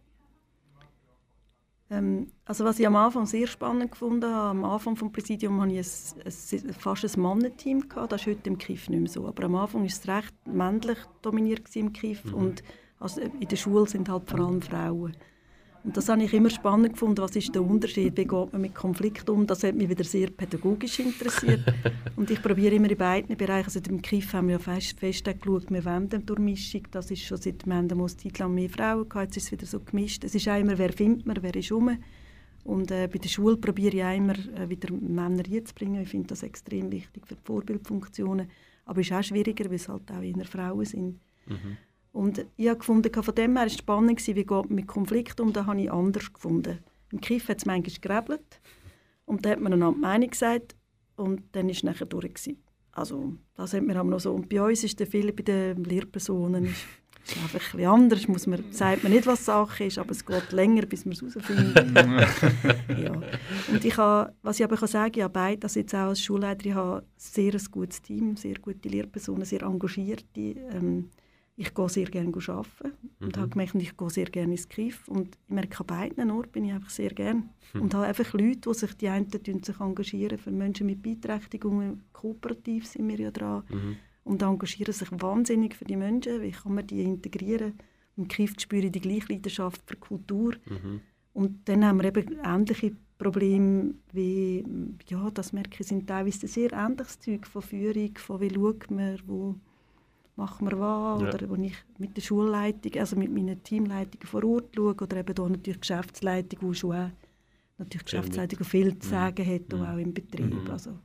Ähm, also was ich am Anfang sehr spannend gefunden habe, am Anfang des Präsidium hatte ich ein, ein, fast ein Mannenteam. Gehabt. Das ist heute im KIF nicht mehr so. Aber am Anfang war es recht männlich dominiert im KIF mhm. und also in der Schule sind halt vor allem Frauen. Und das habe ich immer spannend gefunden. Was ist der Unterschied? Wie geht man mit Konflikten um? Das hat mich wieder sehr pädagogisch interessiert. und ich probiere immer in beiden Bereichen. Also im KIF haben wir ja fest, fest geschaut, wir wollen eine Durchmischung. Das ist schon seit haben eine Zeit lang mehr Frauen gehabt. Jetzt ist es wieder so gemischt. Es ist auch immer, wer findet man, wer ist rum. Und äh, bei der Schule probiere ich auch immer äh, wieder Männer reinzubringen. Ich finde das extrem wichtig für die Vorbildfunktionen. Aber es ist auch schwieriger, weil es halt auch eher Frauen sind. Mhm. Und ich habe gefunden, von dem her war es spannend, wie geht mit Konflikten um, das habe ich anders gefunden. Im Kiff hat es manchmal gerebelt und da hat man eine Meinung gesagt und dann war es nachher durch. Gewesen. Also das hat man aber noch so. Und bei uns ist der viele bei den Lehrpersonen ist, ist einfach ein anders. Muss man, sagt man nicht, was Sache ist, aber es geht länger, bis man es herausfindet. ja. Und ich habe, was ich aber kann sagen ich arbeite also jetzt auch als Schulleiterin, habe ein sehr ein gutes Team, sehr gute Lehrpersonen, sehr engagierte. Ähm, ich gehe sehr gerne arbeiten und mhm. habe gemerkt, ich gehe sehr gerne ins Kiff und ich merke, an beiden Orten bin ich einfach sehr gerne. Mhm. Und habe einfach Leute, die sich, die einen sich engagieren für Menschen mit Beeinträchtigungen, kooperativ sind wir ja dran, mhm. und engagieren sich wahnsinnig für die Menschen, wie kann man die integrieren. Im Kiff spüre ich die gleiche Leidenschaft für Kultur. Mhm. Und dann haben wir eben ähnliche Probleme wie, ja, das merke ich, sind teilweise sehr ähnliches Zeug von Führung, von wie schaut man, wo machen wir was, ja. oder wo ich mit der Schulleitung, also mit meinen Teamleitungen vor Ort schaue, oder eben hier natürlich Geschäftsleitung, wo schon auch natürlich Geschäftsleitung viel zu mhm. sagen mhm. hat, auch im Betrieb. Mhm. Also. Mhm.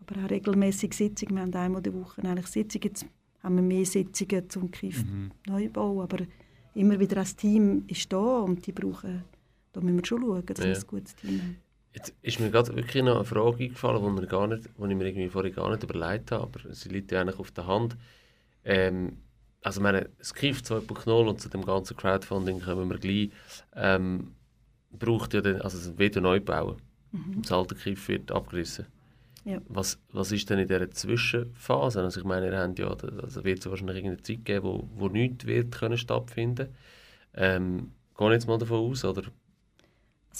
Aber auch regelmäßig Sitzungen, wir haben einmal die Woche eigentlich Sitzungen, jetzt haben wir mehr Sitzungen zum Kiff mhm. Neubau, aber immer wieder ein Team ist da und die brauchen, da müssen wir schon schauen, dass ja. wir ein gutes Team haben. Jetzt ist mir gerade wirklich noch eine Frage eingefallen, die, mir gar nicht, die ich mir irgendwie vorher gar nicht überlegt habe, aber sie liegt ja eigentlich auf der Hand. Ähm, also meine, Skiff 2.0 und zu dem ganzen Crowdfunding kommen wir gleich, ähm, braucht ja den, also ein Video neu bauen. Mhm. Das alte Kiff wird abgerissen. Ja. Was, was ist denn in dieser Zwischenphase? Also ich meine, ihr habt ja, also wird es wahrscheinlich eine Zeit geben, wo, wo nichts wird können stattfinden. Ähm, gehen jetzt mal davon aus, oder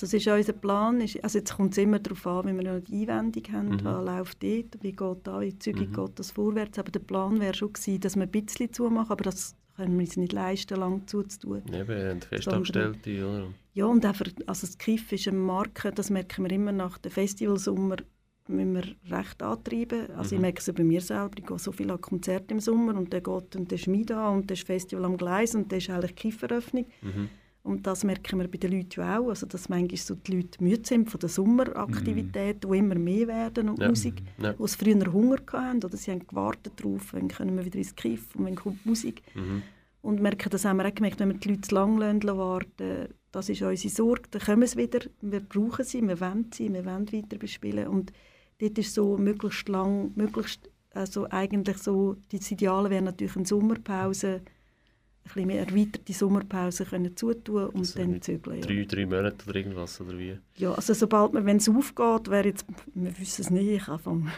also es ist unser Plan, also jetzt kommt es immer darauf an, wie wir noch die Einwendung haben, mhm. was läuft dort, wie geht da, wie zügig mhm. geht das vorwärts. Aber der Plan wäre schon gewesen, dass wir ein bisschen zumachen, aber das können wir uns nicht leisten, lang zuzutun. Eben, wir haben Festangestellte, oder? Ja, und einfach, also das Kiff ist eine Marke, das merken wir immer nach dem Festivalsommer, müssen wir recht antreiben. Also mhm. ich merke es bei mir selber, ich gehe so viel an Konzerte im Sommer und dann geht und dann ist Mida und dann ist Festival am Gleis und dann ist eigentlich Kifferöffnung. Mhm. Und das merken wir bei den Leuten ja auch, also dass manchmal so die Leute müde sind von der Sommeraktivität, mhm. die immer mehr werden und ja. Musik, ja. wo sie früher Hunger hatten oder sie haben gewartet darauf, wann können wir wieder ins Kiff und wann kommt Musik. Mhm. Und merken, das haben wir auch gemerkt, wenn wir die Leute zu lange warten, das ist unsere Sorge, dann kommen sie wieder, wir brauchen sie, wir wollen sie, wir wollen weiter bespielen und dort ist so möglichst lang, möglichst, also eigentlich so, das Ideale wäre natürlich eine Sommerpause, bisschen mehr erweiterte Sommerpause können zutun und also dann zügeln. Drei, ja. drei Monate oder irgendwas, oder wie? Ja, also sobald man, wenn es aufgeht, wäre jetzt, wir wissen es nicht, anfangen,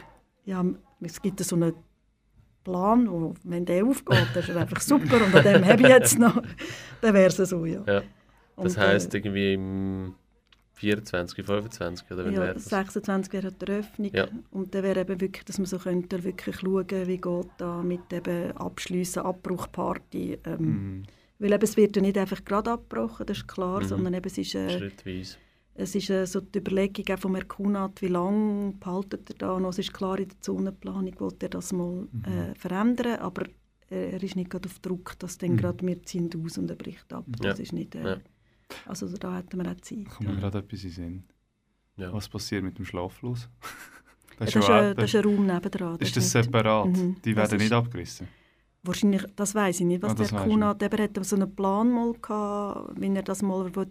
ja, es gibt so einen Plan, wo, wenn der aufgeht, dann ist er einfach super und an dem habe ich jetzt noch, dann wäre es so, ja. ja. Das heisst, äh, irgendwie im 24, 25 oder wenn ja, 26 wäre die Eröffnung ja. und dann wäre eben wirklich, dass man so könnte wirklich schauen, wie geht da mit eben Abschliessen, Abbruchparty. Ähm, mhm. Weil eben, es wird ja nicht einfach gerade abgebrochen, das ist klar, mhm. sondern eben es ist äh, schrittweise. Es ist äh, so die Überlegung auch vom Merkunat, wie lange behaltet er da noch. Es ist klar, in der Zonenplanung will er das mal mhm. äh, verändern, aber äh, er ist nicht gerade auf Druck, dass dann mhm. gerade wir ziehen aus und er bricht ab. Das ist nicht... Äh, ja also da hätten wir auch Zeit. Kommt mir gerade etwas in Sinn. Ja. Was passiert mit dem Schlaflos? das, ja, ist, ein, das ist ein Raum nebendran. Das ist das separat? Mhm. Die werden nicht abgerissen? Wahrscheinlich, das weiß ich nicht, was ah, der Kunat, er hat so einen Plan mal gehabt, wenn er das mal, das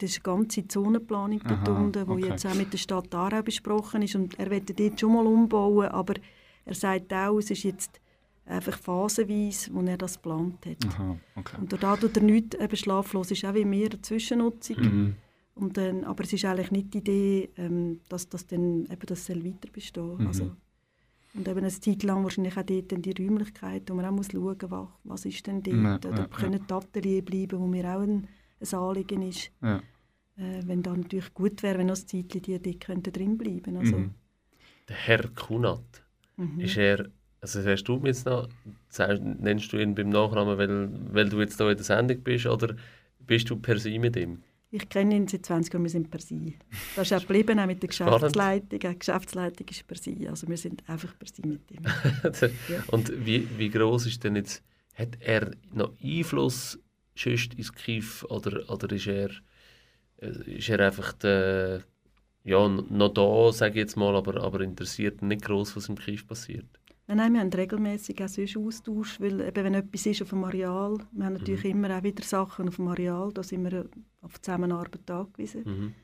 ist eine ganze Zonenplanung dort unten, die okay. jetzt auch mit der Stadt Aarau besprochen ist und er wollte dort schon mal umbauen, aber er sagt auch, es ist jetzt einfach phasenweise, wo er das geplant hat. Aha, okay. Und da tut er nichts, eben schlaflos ist auch wie mehr eine Zwischennutzung. Mhm. Und dann, aber es ist eigentlich nicht die Idee, ähm, dass das dann eben das soll weiter bestehen. Mhm. Also, Und eben eine Zeit lang wahrscheinlich auch dort die Räumlichkeit, wo man auch muss schauen muss, was ist denn dort. Ja, Oder ja, können die Atelier bleiben, wo mir auch ein, ein Anliegen ist. Ja. Äh, wenn dann natürlich gut wäre, wenn noch ein Zeitchen die dort könnten drin bleiben also, Mhm. Der Herr Kunat, mhm. ist er, also hast du jetzt noch, nennst du ihn beim Nachnamen, weil, weil du jetzt hier in der Sendung bist, oder bist du per se mit ihm? Ich kenne ihn seit 20 Jahren, wir sind per se. Das ist auch geblieben, auch mit der. Geschäftsleitung. Die Geschäftsleitung ist per se. Also wir sind einfach per se mit ihm. Und wie, wie groß ist denn jetzt, hat er noch Einfluss sonst ins Kiff oder, oder ist er, äh, ist er einfach der, ja, noch da, sage ich jetzt mal, aber, aber interessiert nicht groß, was im Kiff passiert? Nein, nein, wir haben regelmäßig auch sonst Austausch, weil eben, wenn etwas ist auf dem Areal, wir haben natürlich immer auch wieder Sachen auf dem Areal, da sind wir auf die Zusammenarbeit angewiesen. Mhm.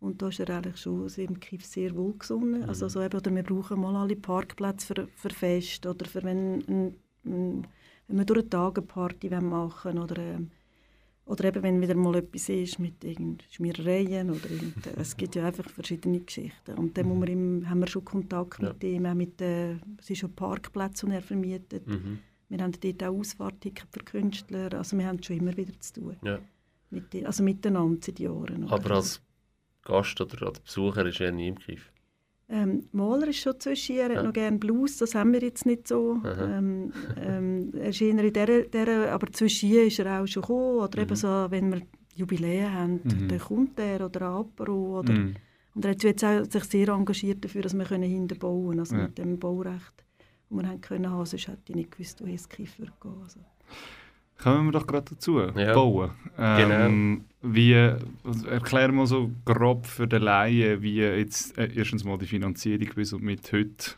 Und da ist er eigentlich schon so im Kiff sehr wohlgesonnen. Also so eben, oder wir brauchen mal alle Parkplätze für, für Fest oder für wenn, ein, ein, wenn wir durch eine Tageparty machen wollen oder, ähm, oder eben wenn wieder mal etwas ist mit Schmierereien oder es gibt ja einfach verschiedene Geschichten. Und dann muss man ihm, haben wir schon Kontakt Ja. mit ihm, auch mit äh, es ist schon Parkplätze, die er vermietet. Mhm. Wir haben dort auch Ausfahrticket für Künstler, also wir haben schon immer wieder zu tun. Ja. Mit, also miteinander seit Jahren. oder? Aber als Gast oder als Besucher ist er nie im Kiff. Ähm, Maler ist schon zwischen, er hat Ja. noch gerne Blues, das haben wir jetzt nicht so. Ähm, ähm, er ist eher in dieser, dieser, aber zwischen ist er auch schon gekommen. Oder eben Mhm. so, wenn wir Jubiläen haben, Mhm. dann kommt er oder ein Apero. Oder, Mhm. Und er hat sich jetzt auch sich sehr engagiert dafür, dass wir können hinten bauen können, also Ja. mit dem Baurecht, das wir haben können haben, sonst hätte ich nicht gewusst, wohin das Kiff würde gehen. Also. Kommen wir doch gerade dazu. Ja. Bauen. Ähm, Wie, erklär mal so grob für den Laien, wie jetzt äh, erstens mal die Finanzierung bis und mit heute,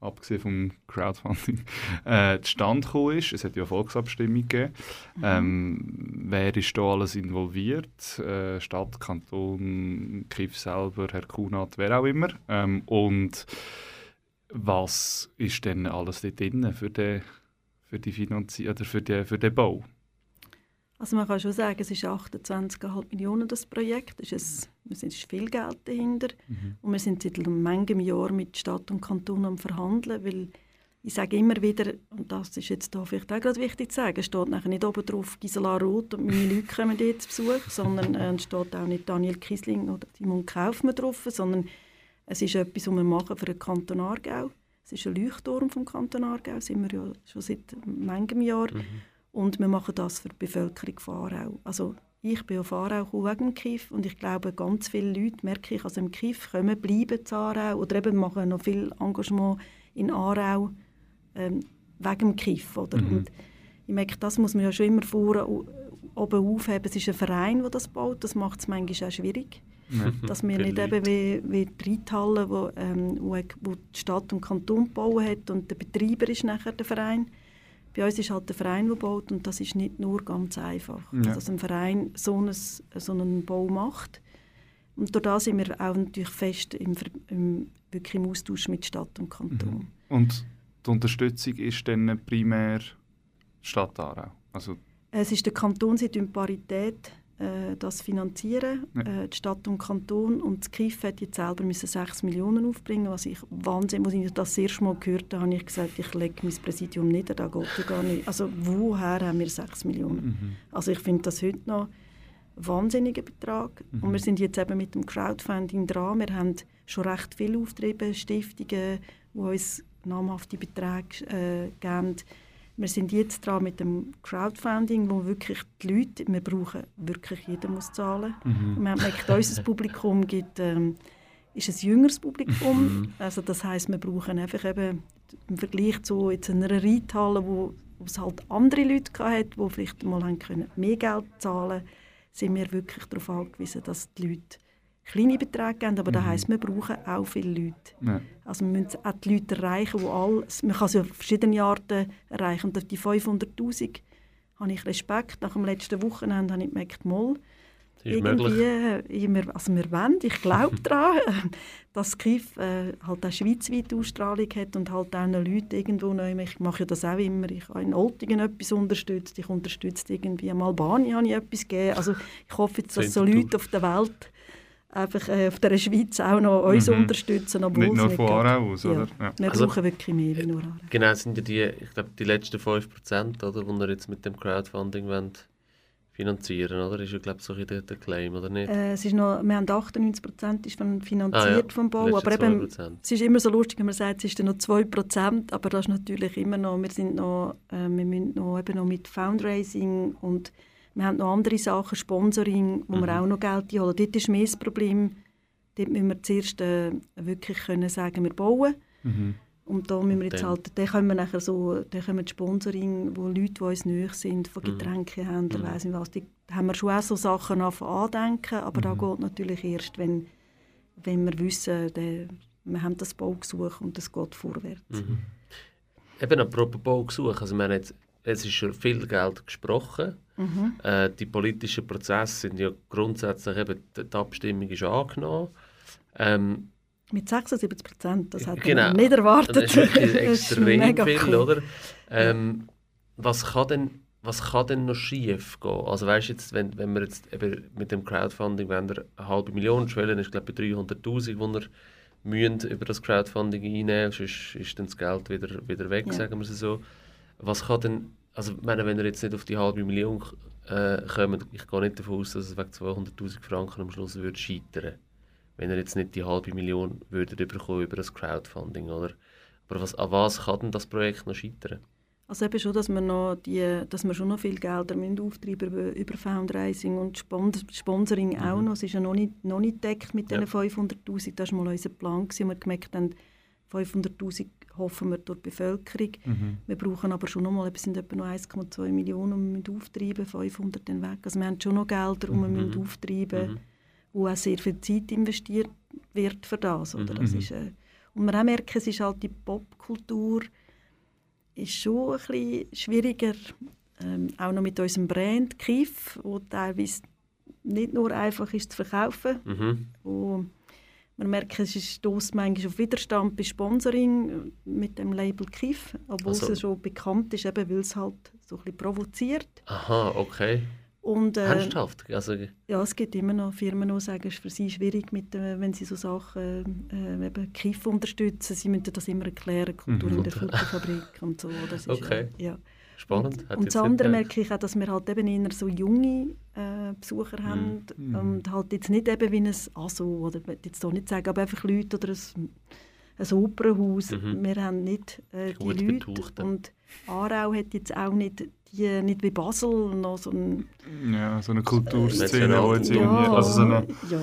abgesehen vom Crowdfunding, äh, zustande gekommen ist. Es hat ja eine Volksabstimmung gegeben. Ähm, wer ist da alles involviert? Äh, Stadt, Kanton, KIF selber, Herr Kunat, wer auch immer. Ähm, und was ist denn alles dort drin für den, für die Finanzierung oder für den, für den Bau? Also man kann schon sagen, es ist 28,5 Millionen das Projekt. Es ist, es ist viel Geld dahinter. Und wir sind seit manchem Jahr mit Stadt und Kanton am Verhandeln, weil ich sage immer wieder, und das ist jetzt da vielleicht auch gerade wichtig zu sagen, es steht nachher nicht oben drauf Gisela Roth und meine Leute kommen dort zu Besuch, sondern äh, es steht auch nicht Daniel Kiesling oder Simon Kaufmann drauf, sondern es ist etwas, was wir machen für den Kanton Aargau. Es ist ein Leuchtturm vom Kanton Aargau, sind wir ja schon seit manchem Jahr. Und wir machen das für die Bevölkerung von Aarau. Also ich bin auf Aarau gekommen wegen dem Kiff und ich glaube, ganz viele Leute, merke ich, also im Kiff kommen, bleiben zu Aarau oder eben machen noch viel Engagement in Aarau ähm, wegen dem Kiff. Oder? Mhm. Und ich merke, das muss man ja schon immer vor, oben aufheben. Es ist ein Verein, der das baut, das macht es manchmal auch schwierig. Dass wir nicht Leute. eben wie, wie die Reithalle, wo, ähm, wo, wo die Stadt und Kanton gebaut hat und der Betreiber ist nachher der Verein. Bei uns ist halt der Verein, der baut und das ist nicht nur ganz einfach, Ja. dass ein Verein so einen, so einen Bau macht. Und durch das sind wir auch natürlich fest im, im, wirklich im Austausch mit Stadt und Kanton. Und die Unterstützung ist dann primär Stadt Aarau. Also, Es ist der Kanton, sie tun Parität äh, das finanzieren, Ja. äh, die Stadt und Kanton. Und das KIF hat jetzt selber müssen 6 Millionen aufbringen, was ich Wahnsinn, als ich das das erste Mal gehört habe, habe ich gesagt, ich lege mein Präsidium nieder, da geht ja gar nicht. Also woher haben wir 6 Millionen? Also ich finde das heute noch ein wahnsinniger Betrag. Und wir sind jetzt eben mit dem Crowdfunding dran. Wir haben schon recht viele Aufträge, Stiftungen, die uns namhafte Beträge äh, geben. Wir sind jetzt dran mit dem Crowdfunding, wo wirklich die Leute, wir brauchen wirklich, jeder muss zahlen. Und man merkt, unser Publikum gibt, ähm, ist ein jüngeres Publikum. Also das heißt, wir brauchen einfach eben im Vergleich zu jetzt einer Reithalle, wo, wo es halt andere Leute hatte, die vielleicht mal haben können mehr Geld zahlen sind wir wirklich darauf angewiesen, dass die Leute kleine Beträge geben. Aber das heisst, wir brauchen auch viele Leute. ja. Also wir müssen auch die Leute erreichen, die alle, man kann sie auf verschiedene Arten erreichen. Und auf die 500'000 habe ich Respekt. Nach dem letzten Wochenende habe ich gemerkt, mal, irgendwie, äh, wir, also wir wollen, ich glaube daran, dass KIF äh, halt auch schweizweit Ausstrahlung hat und halt auch noch Leute irgendwo noch, ich mache ja das auch immer, ich habe in Oltingen etwas unterstützt, ich unterstütze irgendwie, in Albanien habe ich etwas gegeben, also ich hoffe jetzt, dass so. Leute auf der Welt einfach äh, auf der Schweiz auch noch uns Mhm. unterstützen, obwohl Nicht es nur nicht von. Aarau aus, Ja. oder? Ja. Wir Also- brauchen wirklich mehr wie nur Aarau. Genau, sind ja die, ich glaube, die letzten 5%, oder, die wir jetzt mit dem Crowdfunding wollen finanzieren oder? Ist ja, glaube ich, so ein bisschen der, der Claim, oder nicht? Äh, es ist noch, wir haben 98 Prozent ist von- finanziert Ah, ja. vom Bau, aber eben, 2%. es ist immer so lustig, wenn man sagt, es ist dann noch 2 Prozent, aber das ist natürlich immer noch, wir sind noch, äh, wir müssen noch, eben noch mit Fundraising und wir haben noch andere Sachen, Sponsoring, wo wir Mhm. auch noch Geld holen. Dort ist mehr das Problem, dort müssen wir zuerst äh, wirklich können sagen, wir bauen. Mhm. Und da müssen wir jetzt halt, dann können wir nachher so, dann können wir Sponsoring, wo Leute, die uns nahe sind, von Mhm. Getränkehändlern, Mhm. weiss nicht was, die da haben wir schon auch so Sachen andenken, aber da Mhm. geht natürlich erst, wenn, wenn wir wissen, der, wir haben das Baugesuch und es geht vorwärts. Mhm. Eben apropos Baugesuch, also wir haben jetzt, es ist schon viel Geld gesprochen. Mhm. Äh, die politischen Prozesse sind ja grundsätzlich eben, die, Abstimmung ist angenommen. Ähm, Mit 76 Prozent, das hat Genau. man nicht erwartet. das ist wirklich Das ist extrem viel, cool. oder? Ähm, was, kann denn, was kann denn noch schief gehen? Also weißt jetzt, wenn, wenn wir jetzt eben mit dem Crowdfunding, wenn wir eine halbe Million schwellen, ist glaube ich bei 300'000, die wir müssen über das Crowdfunding einnehmen, sonst ist dann das Geld wieder, wieder weg, Ja. sagen wir es so. Was kann denn, also ich meine, wenn ihr jetzt nicht auf die halbe Million äh, kommt, ich gehe nicht davon aus, dass es wegen 200'000 Franken am Schluss würde scheitern wenn ihr jetzt nicht die halbe Million würdet bekommen über das Crowdfunding, oder? Aber was, an was kann denn das Projekt noch scheitern? Also eben schon, dass wir, noch die, dass wir schon noch viel Gelder müssen auftreiben über, über Fundraising und Spon Sponsoring auch noch. Es ist ja noch nicht, noch nicht gedeckt mit Ja. diesen 500'000. Das war mal unser Plan, gewesen, wir gemerkt haben, 500'000 hoffen wir durch die Bevölkerung. Mhm. Wir brauchen aber schon noch mal, es sind etwa noch 1,2 Millionen, die wir müssen auftreiben 500 dann weg. Also wir haben schon noch Gelder, die wir Mhm. müssen auftreiben Mhm. wo auch sehr viel Zeit investiert wird für das. Oder? Das Mhm. ist, äh, und man auch merken, es ist halt die Popkultur ist schon ein bisschen schwieriger, ähm, auch noch mit unserem Brand Kiff, wo teilweise nicht nur einfach ist zu verkaufen, Mhm. wo man merkt, es stößt manchmal auf Widerstand bei Sponsoring äh, mit dem Label Kiff, obwohl Also- es schon bekannt ist, eben, weil es halt so ein bisschen provoziert. Aha, okay. Und, äh, Ernsthaft? Also, ja, es gibt immer noch Firmen, die sagen, es ist für sie schwierig, mit, äh, wenn sie so Sachen äh, eben Kiff unterstützen. Sie müssen das immer erklären, Kultur Mhm. in der Futterfabrik und so. Das ist, Okay. äh, ja. Spannend. Und, und das andere gedacht. merke ich auch, dass wir halt eben eher so junge äh, Besucher haben Mhm. und halt jetzt nicht eben wie ein ASO, oder ich will jetzt so nicht sagen, aber einfach Leute oder ein, ein Opernhaus. Mhm. Wir haben nicht äh, die Leute betuchte. und Aarau hat jetzt auch nicht, die, nicht wie Basel noch so ein Ja, so eine Kulturszene, Ja, jetzt irgendwie... Also so eine, ja.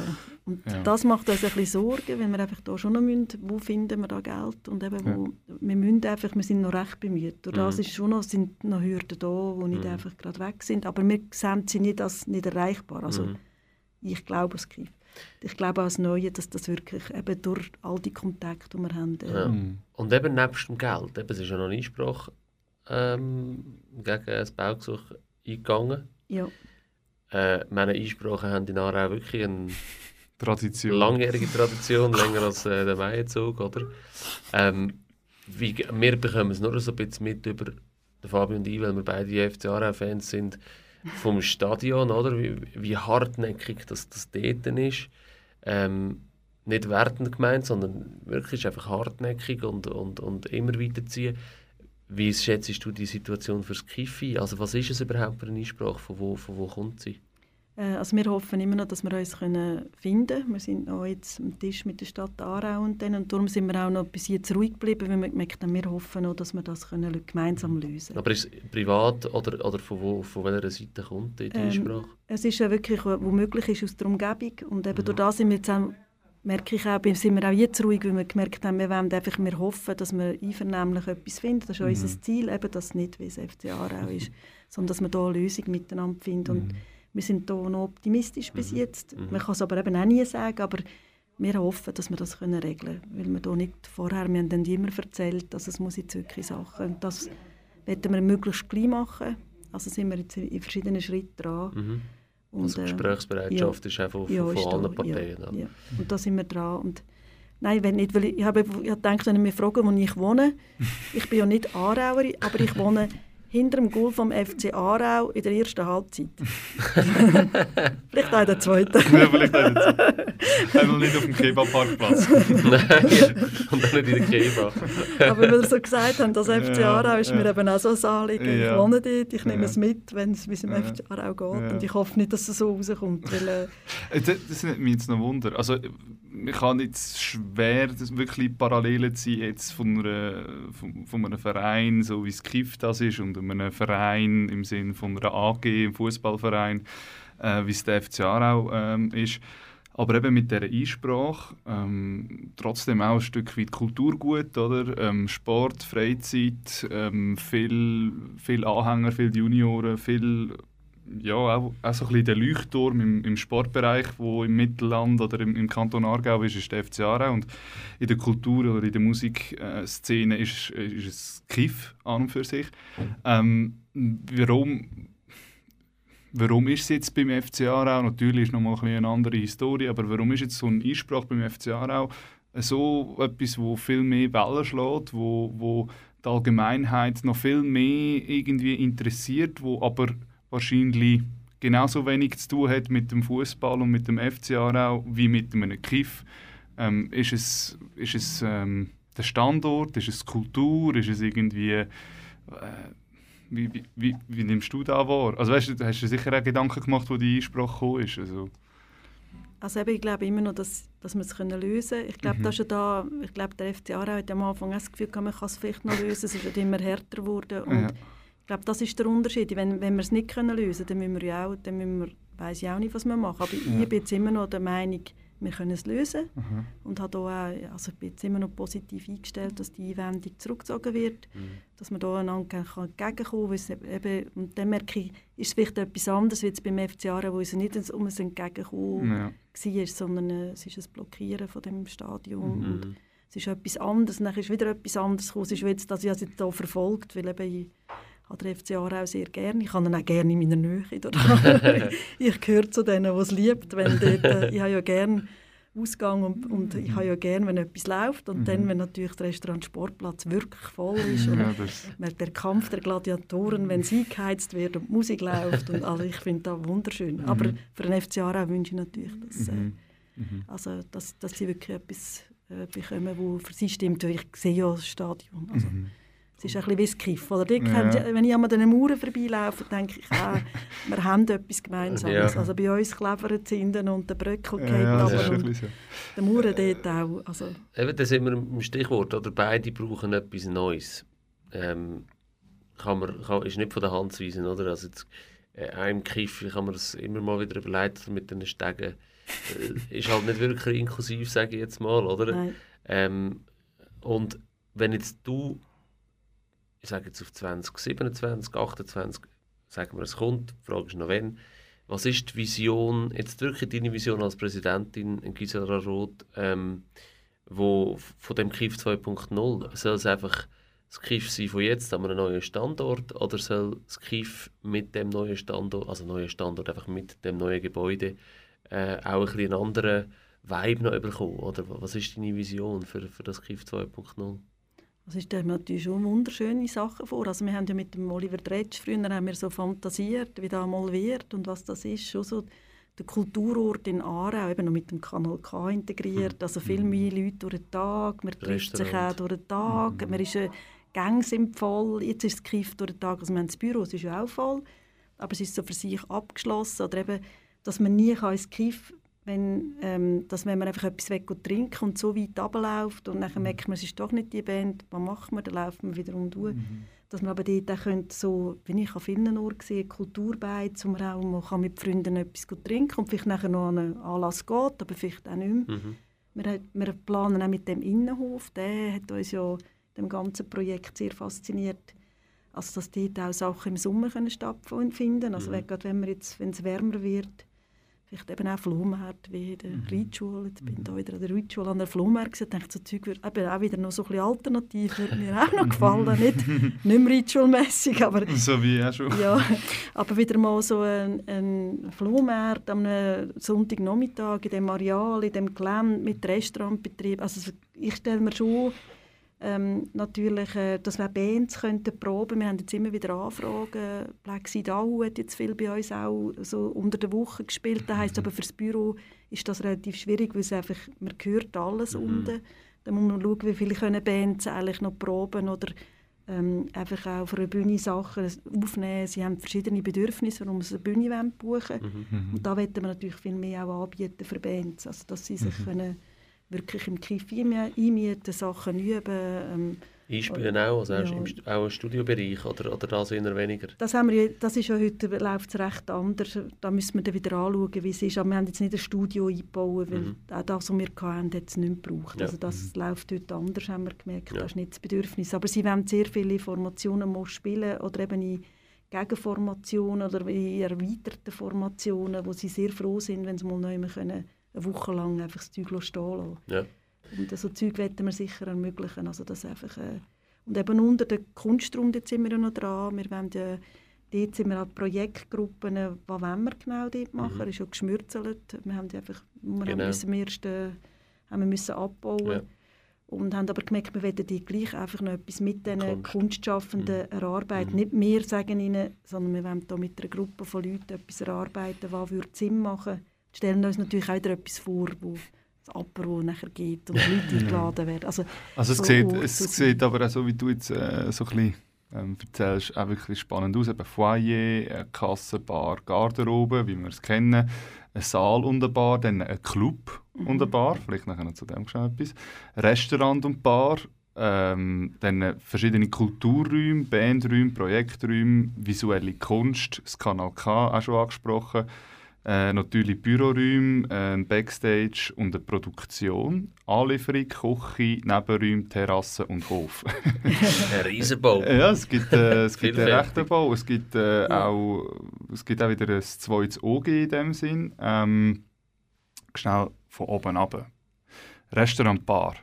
Und Ja. das macht uns ein bisschen Sorgen, weil wir einfach da schon noch müssen, wo finden wir da Geld und eben wo, wir müssen einfach, wir sind noch recht bemüht. Durch das Mhm. ist schon noch, sind noch Hürden da, die nicht Mhm. einfach gerade weg sind, aber wir sehen sie nicht als nicht erreichbar. Also Mhm. ich glaube es gibt. Ich glaube auch als Neue, dass das wirklich eben durch all die Kontakte, die wir haben, äh, Ja. Mhm. Und eben nebst dem Geld, eben, es ist ja noch ein Einspruch ähm, gegen das Baugesuch eingegangen. ja. Äh, meine Einsprachen haben in Aarau wirklich eine Tradition. langjährige Tradition, länger als äh, der Maienzug, oder? Ähm, wie, wir bekommen es nur so ein bisschen mit über Fabio und ich, weil wir beide FC Aarau-Fans sind, vom Stadion, oder? Wie, wie hartnäckig das, das dort ist. Ähm, nicht wertend gemeint, sondern wirklich einfach hartnäckig und, und, und immer weiterziehen. Wie schätzt du die Situation fürs Kiffi? Also was ist es überhaupt für eine Einsprache? Von wo, von wo kommt sie? Äh, Also wir hoffen immer noch, dass wir uns können finden können. Wir sind noch jetzt am Tisch mit der Stadt Aarau und, dann, und darum sind wir auch noch bis jetzt ruhig geblieben, weil wir gemerkt haben, wir hoffen noch, dass wir das können gemeinsam lösen können. Aber ist es privat oder, oder von, wo, von welcher Seite kommt die Ähm, Einsprache? Es ist ja wirklich, wo wo möglich ist, aus der Umgebung. Und eben Mhm. durch das sind wir jetzt auch, merke ich auch, sind wir auch jetzt ruhig, weil wir gemerkt haben, wir wollen einfach, wir hoffen, dass wir einvernehmlich etwas finden. Das ist Mhm. unser Ziel, eben, dass es nicht wie das FC Aarau ist, sondern dass wir da eine Lösung miteinander finden. Und Mhm. wir sind da noch optimistisch bis Mhm. jetzt. Mhm. Man kann es aber eben auch nie sagen, aber wir hoffen, dass wir das können regeln können. Weil wir da nicht vorher, wir haben dann immer erzählt, dass es muss jetzt wirklich Sachen, und das wollen wir möglichst gleich machen. Also sind wir jetzt in verschiedenen Schritten dran. Und, also äh, Gesprächsbereitschaft ist auch von, von, von da, allen Parteien. Ja, Ja. ja. Und da sind wir dran. Und nein, wenn nicht, weil ich, ich habe ich habe gedacht, wenn ihr mich fragen, wo ich wohne, ich bin ja nicht Aarauerin, aber ich wohne hinter dem Goal vom FC Aarau in der ersten Halbzeit. vielleicht auch in der zweiten. ja, vielleicht auch in der zweiten. Einmal nicht auf dem Kebab-Parkplatz. Nein, und dann nicht in der Keba. Aber weil wir so gesagt haben, das FC Ja, Aarau ist mir ja. eben auch so ein Anliegen. Ja. Ich wohne dort, ich nehme Ja. es mit, wenn es wie es im Ja. FC Aarau geht. Ja. Und ich hoffe nicht, dass es so rauskommt. Weil, äh, Äh, Das, das nimmt mich jetzt noch Wunder. Also, ich kann jetzt schwer das wirklich Parallelen ziehen jetzt von, einer, von, von einem Verein, so wie es KIF das ist, und einem Verein im Sinne von einer AG, einem Fußballverein, äh, wie es der FC Aarau ähm, ist. Aber eben mit dieser Einsprache, ähm, trotzdem auch ein Stück weit Kulturgut, oder? Ähm, Sport, Freizeit, ähm, viel, viel Anhänger, viele Junioren, viel ja, auch, auch so ein bisschen der Leuchtturm im, im Sportbereich, wo im Mittelland oder im, im Kanton Aargau ist, ist der FC Aarau. Und in der Kultur oder in der Musikszene ist, ist es KIF an und für sich. Ähm, warum, warum ist es jetzt beim FC Aarau? Natürlich ist noch mal ein eine andere Historie, aber warum ist jetzt so eine Einsprache beim FC Aarau so etwas, wo viel mehr Wellen schlägt, wo, wo die Allgemeinheit noch viel mehr irgendwie interessiert, wo aber wahrscheinlich genauso wenig zu tun hat mit dem Fußball und mit dem FC Aarau wie mit einem Kiff. Ähm, ist es, ist es ähm, der Standort, ist es die Kultur, ist es irgendwie... Äh, wie, wie, wie, wie nimmst du da wahr? Also weißt du, hast du dir sicher auch Gedanken gemacht, wo die Einsprache ist? Also, Also eben, ich glaube immer noch, dass, dass wir es können lösen können. Ich glaube, Mhm. das ist ja da, ich glaube, der FC Aarau hat am Anfang auch das Gefühl, gehabt, man kann es vielleicht noch lösen. Es ist immer härter geworden. Und ja. Ich glaube, das ist der Unterschied. Wenn, wenn wir es nicht können lösen können, dann müssen wir ja auch, dann müssen wir, weiss ich auch nicht, was wir machen. Aber Ja. ich bin jetzt immer noch der Meinung, wir können es lösen. Aha. Und habe auch, also ich bin jetzt immer noch positiv eingestellt, dass die Einwendung zurückgezogen wird, dass man da einander entgegenkommen kann. Eben, und dann merke ich, ist es vielleicht etwas anderes, jetzt beim FC Aarau, wo es nicht um ein Entgegenkommen Ja. war, sondern äh, es ist ein Blockieren von dem Stadion. Mhm. Und es ist etwas anderes, dann ist wieder etwas anderes gekommen. Es ist jetzt, dass ich es jetzt hier verfolgt, weil eben ich habe den FC Aarau sehr gerne. Ich habe ihn auch gerne in meiner Nähe. Ich gehöre zu denen, die es liebt. Wenn dort, äh, ich habe ja gerne Ausgang und, und ich habe ja gerne, wenn etwas läuft. Und dann, wenn natürlich der Restaurant Sportplatz wirklich voll ist. Und Ja, der Kampf der Gladiatoren, wenn es eingeheizt wird und die Musik läuft. Und also ich finde das wunderschön. Aber für den FC Aarau wünsche ich natürlich, dass, äh, mhm. Mhm. also, dass, dass sie wirklich etwas äh, bekommen, wo für sie stimmt. Ich sehe ja das Stadion. Also, Mhm. Es ist ein bisschen wie das Kiff. Oder? Dort Ja. Wenn ich an den Mauern vorbeilaufe, denke ich, ah, wir haben etwas Gemeinsames. Ja. Also bei uns klebert es hinten und der Bröckel geht Ja, das ist runter ein und so. der Mauern dort auch. Also, Eben, da sind wir im Stichwort, oder? Beide brauchen etwas Neues. Ähm, kann man, kann, ist nicht von der Hand zu weisen, oder? Also jetzt, äh, einem Kiff, ich habe mir das immer mal wieder überlegt mit den Stegen. Äh, ist halt nicht wirklich inklusiv, sage ich jetzt mal, oder? Ähm, und wenn jetzt du, ich sage jetzt auf 2027, 28, sagen wir, es kommt, die Frage ist noch wann, was ist die Vision, jetzt wirklich deine Vision als Präsidentin in Gisela Roth, ähm, wo von dem KIF 2.0, soll es einfach das KIF sein von jetzt an einem neuen Standort oder soll das KIF mit dem neuen Standort, also neuen Standort einfach mit dem neuen Gebäude, äh, auch ein bisschen einen anderen Vibe noch bekommen? Oder was ist deine Vision für, für das KIF 2.0? Also ich stelle mir natürlich schon wunderschöne Sachen vor. Also wir haben ja mit dem Oliver Dretsch früher haben wir so fantasiert, wie das mal wird und was das ist. Schon so der Kulturort in Aarau, eben noch mit dem Kanal K integriert. Also viel mehr Leute durch den Tag, man trifft sich auch durch den Tag. Man ist, äh, Gänge sind voll, jetzt ist das Kiff durch den Tag. Also wir haben das Büro, es ist ja auch voll, aber es ist so für sich abgeschlossen. Oder eben, dass man nie kann ins Kiff wenn, ähm, dass wenn man einfach etwas weg und trinken und so weit runterläuft und dann merkt man, es ist doch nicht die Band, was macht man, dann läuft man wieder um durch. Dass man aber dort auch könnte, so, wie ich an vielen Orten gesehen Kulturbeiz, wo man auch mal kann mit Freunden etwas gut trinken und vielleicht nachher noch an einen Anlass geht, aber vielleicht auch nicht mehr. Mhm. Wir, hat- wir planen auch mit dem Innenhof, der hat uns ja dem ganzen Projekt sehr fasziniert, also dass dort auch Sachen im Sommer können stattfinden Also Mhm. gerade wenn, wir jetzt, wenn es wärmer wird, vielleicht eben auch Flohmärkte wie der Reitschule. Jetzt bin ich da wieder an der Reitschule an der Flohmarkt gesehen, dachte so Zeug würde eben auch wieder noch so ein bisschen alternativ, würde mir auch noch gefallen. nicht, nicht mehr Reitschulmässig, aber So wie auch schon. ja, aber wieder mal so ein, ein Flohmarkt am Sonntagnachmittag in dem Areal, in dem Gelände mit Restaurantbetrieb. Also so- ich stelle mir schon Ähm, natürlich, äh, dass wir Bands könnten proben. Wir haben jetzt immer wieder Anfragen. Black Seed hat jetzt viel bei uns auch so unter der Woche gespielt. Das heisst aber für das Büro ist das relativ schwierig, weil es einfach, man hört alles mhm. unten. Da muss man schauen, wie viele können Bands eigentlich noch proben oder ähm, einfach auch für eine Bühne Sachen aufnehmen. Sie haben verschiedene Bedürfnisse, warum sie eine Bühne buchen wollen. Mhm. Und da wollen wir natürlich viel mehr auch anbieten für Bands, also dass sie sich mhm. können wirklich im Kiff einmieten, Sachen üben. Ähm, Einspielen auch, also ja. auch im Studiobereich oder, oder das eher weniger? Das, haben wir, das ist ja heute läuft recht anders. Da müssen wir dann wieder anschauen, wie es ist. Aber wir haben jetzt nicht ein Studio eingebaut, weil mhm. auch das, was wir hatten, hat es nicht gebraucht. Ja. Also das mhm. läuft heute anders, haben wir gemerkt. Ja. Das ist nicht das Bedürfnis. Aber sie wollen sehr viele Formationen mal spielen oder eben in Gegenformationen oder in erweiterten Formationen, wo sie sehr froh sind, wenn sie mal neu können eine Woche lang einfach das Zeug stehen lassen. Ja. Und so Zeug wollen wir sicher ermöglichen. Also das einfach, äh, und eben unter der Kunstraum, dort sind wir ja noch dran. Wir wollen ja, dort sind wir an Projektgruppen, was wollen wir genau dort machen. Mhm. ist ja geschmürzelt. Wir haben einfach, wir genau. müssen erst, äh, haben wir müssen abbauen. Ja. Und haben aber gemerkt, wir wollen die gleich einfach noch etwas mit diesen Kunst. Kunstschaffenden mhm. erarbeiten. Mhm. Nicht wir sagen ihnen, sondern wir wollen hier mit einer Gruppe von Leuten etwas erarbeiten, was würde Sinn machen würde stellen uns natürlich auch wieder etwas vor, wo das Apero nachher geht und Leute eingeladen werden. Also, also es, so sieht, es so sieht aber auch so, wie du jetzt äh, so ein bisschen ähm, erzählst, auch wirklich spannend aus. Eben Foyer, eine Kasse, Bar, Garderobe, wie wir es kennen, ein Saal und eine Bar, dann ein Club mhm. und eine Bar, vielleicht nachher noch zu dem schon etwas, Restaurant und Bar, ähm, dann verschiedene Kulturräume, Bandräume, Projekträume, visuelle Kunst, das Kanal K auch schon angesprochen, äh, natürlich Büroräume, äh, Backstage und eine Produktion. Anlieferung, Küche, Nebenräume, Terrasse und Hof. ein Riesenbau. Ja, es gibt, äh, es gibt einen rechten Bau. Es gibt, äh, ja. auch, es gibt auch wieder ein zweites OG in dem Sinn. Ähm, schnell von oben ab. Restaurant Bar.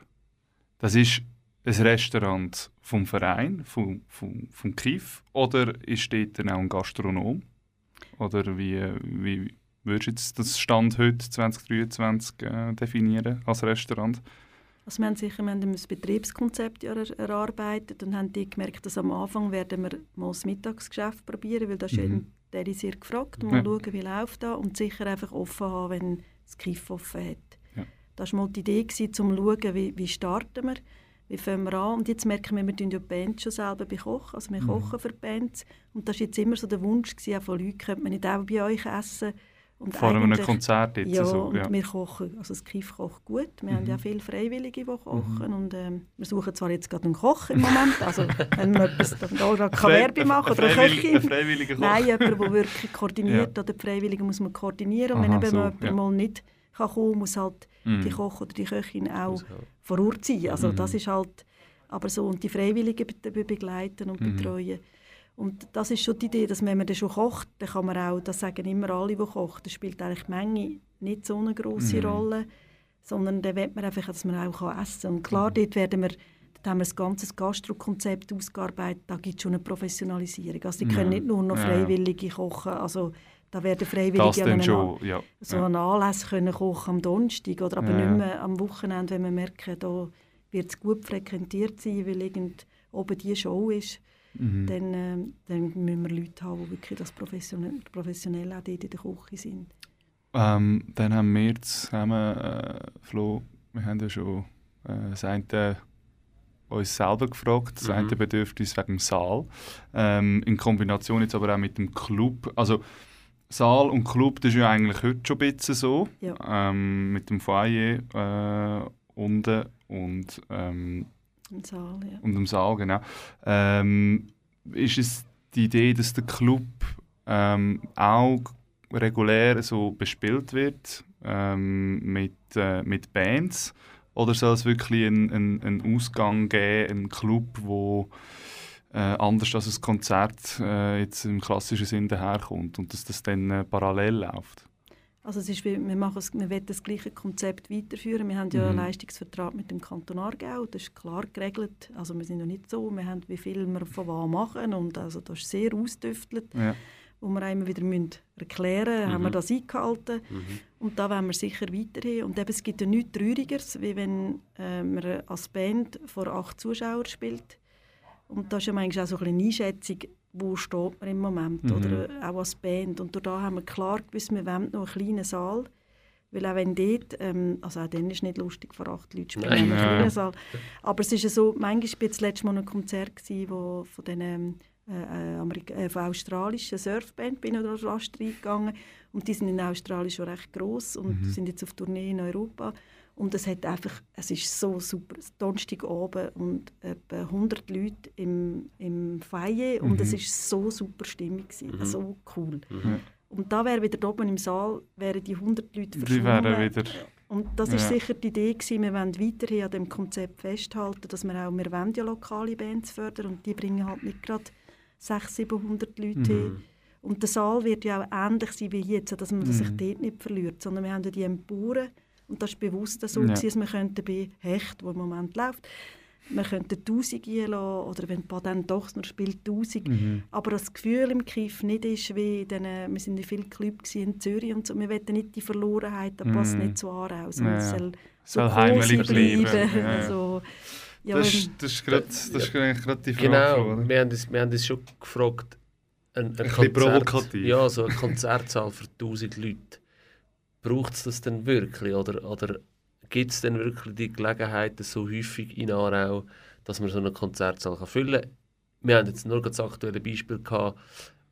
Das ist ein Restaurant vom Verein, vom, vom, vom KIF, oder ist dort auch ein Gastronom? Oder wie, wie, würdest du jetzt das Stand heute 2023 äh, definieren als Restaurant? Also wir haben sicher wir haben ein Betriebskonzept erarbeitet und haben gemerkt, dass am Anfang werden wir mal das Mittagsgeschäft probieren, weil da ist mhm. jeden sehr gefragt und mal ja. schauen, wie läuft da und sicher einfach offen haben, wenn das Kiff offen hat. Ja. Das war mal die Idee, um zu schauen, wie, wie starten wir, wie fangen wir an und jetzt merken wir, wir tun ja die Band schon selber bekochen, also wir mhm. kochen für Bands und das war jetzt immer so der Wunsch gewesen, auch von Leuten, könnte man nicht auch bei euch essen, und Vor einem Konzert jetzt ja, so, ja. Und wir kochen, also das KIF kocht gut. Wir mhm. haben ja viele Freiwillige, die kochen mhm. und ähm, wir suchen zwar jetzt gerade einen Koch im Moment, also wenn man etwas da kann Werbung machen oder eine Köchin. Freiwillige Koch. Nein, jemand, der wirklich koordiniert, ja. oder die Freiwilligen muss man koordinieren und Aha, wenn eben so, jemand ja. mal nicht kann kommen, muss halt mhm. die Koch oder die Köchin auch vor Ort sein. Also mhm. das ist halt, aber so und die Freiwilligen begleiten und mhm. betreuen. Und das ist schon die Idee, dass wenn man dann schon kocht, dann kann man auch, das sagen immer alle, die kochen, das spielt eigentlich die Menge nicht so eine große mhm. Rolle, sondern dann will man einfach, dass man auch essen kann. Und klar, mhm. dort werden wir haben wir ein ganzes Gastro-Konzept ausgearbeitet, da gibt es schon eine Professionalisierung. Also die können nicht nur noch Freiwillige ja. kochen, also da werden Freiwillige an schon, ja. so einen Anlass können kochen am Donnerstag oder aber ja. nicht mehr am Wochenende, wenn wir merken, da wird es gut frequentiert sein, weil irgend oben die Show ist mhm. dann, äh, dann müssen wir Leute haben, die wirklich das professionell, professionell auch dort in der Küche sind. Ähm, dann haben wir zusammen, äh, Flo, wir haben ja schon äh, das eine uns selber gefragt, das mhm. eine Bedürfnis wegen dem Saal, ähm, in Kombination jetzt aber auch mit dem Club, also Saal und Club, das ist ja eigentlich heute schon ein bisschen so, ja. ähm, mit dem Foyer äh, unten und ähm, Saal, ja. Und im Saal, genau. Ähm, ist es die Idee, dass der Club ähm, auch regulär so bespielt wird ähm, mit, äh, mit Bands? Oder soll es wirklich einen, einen, Ausgang geben, einen Club, wo äh, anders als ein Konzert äh, jetzt im klassischen Sinn daherkommt und dass das dann äh, parallel läuft? Also es ist, wir, machen es, wir wollen das gleiche Konzept weiterführen. Wir haben ja mhm. einen Leistungsvertrag mit dem Kanton Aargau, das ist klar geregelt. Also wir sind ja nicht so, wir haben, wie viel wir von was machen und also das ist sehr ausdüftelt. Ja. wo wir immer wieder müssen erklären müssen, Mhm. haben wir das eingehalten. Mhm. Und da wollen wir sicher weiterhin. Und eben, es gibt ja nichts Traurigeres, wie wenn äh, man als Band vor acht Zuschauern spielt. Und da ist ja manchmal auch so ein eine Einschätzung, wo steht man im Moment, Mhm. oder auch als Band. Und da haben wir klar gewusst, wir wollen noch einen kleinen Saal. Weil auch wenn dort, ähm, also auch dann ist es nicht lustig, vor acht Leuten spielen, Nein. in einem kleinen Saal. Aber es ist ja so, manchmal war das letzte Mal ein Konzert, gewesen, wo von diesen ähm, äh, Amerika äh, von australischen Surfband bin fast reingegangen. Und die sind in Australien schon recht gross und Mhm. sind jetzt auf Tournee in Europa. Und es hat einfach, es ist so super. Es ist Donnerstagabend und etwa 100 Leute im, im Foyer und Mhm. es ist so super Stimmung gewesen, Mhm. so cool. Mhm. Und da wäre wieder oben im Saal, wären die 100 Leute verschwunden. Und das ist Ja. sicher die Idee gewesen, wir wollen weiterhin an dem Konzept festhalten, dass wir auch, wir wollen ja lokale Bands fördern und die bringen halt nicht gerade 600, 700 Leute Mhm. hin. Und der Saal wird ja auch ähnlich sein wie jetzt, dass man sich Mhm. dort nicht verliert, sondern wir haben ja die Emporen und das ist bewusst so, Ja. dass wir könnten bei Hecht, wo im Moment läuft, wir könnten 1000 einlassen oder wenn Baden doch nur spielt 1000. Mhm. Aber das Gefühl im Kiff nicht ist wie in den, wir sind in vielen Clubs in Zürich und so, wir wollen nicht die Verlorenheit, das passt Mhm. nicht zu Aarau, sondern Ja, es ja. soll Soll so heimelig cozy bleiben. bleiben. Ja, ja. Also, ja, Das, ist- das ist gerade das ist gerade die Frage. Genau, oder? wir haben, uns, wir haben uns schon gefragt, ein, ein, bisschen provokativ. Ja, so eine Konzertsaal für 1000 Leute. Braucht es das denn wirklich? Oder, oder gibt es denn wirklich die Gelegenheit so häufig in Aarau, dass man so eine Konzertsaal kann füllen kann? Wir haben jetzt nur das aktuelle Beispiel gehabt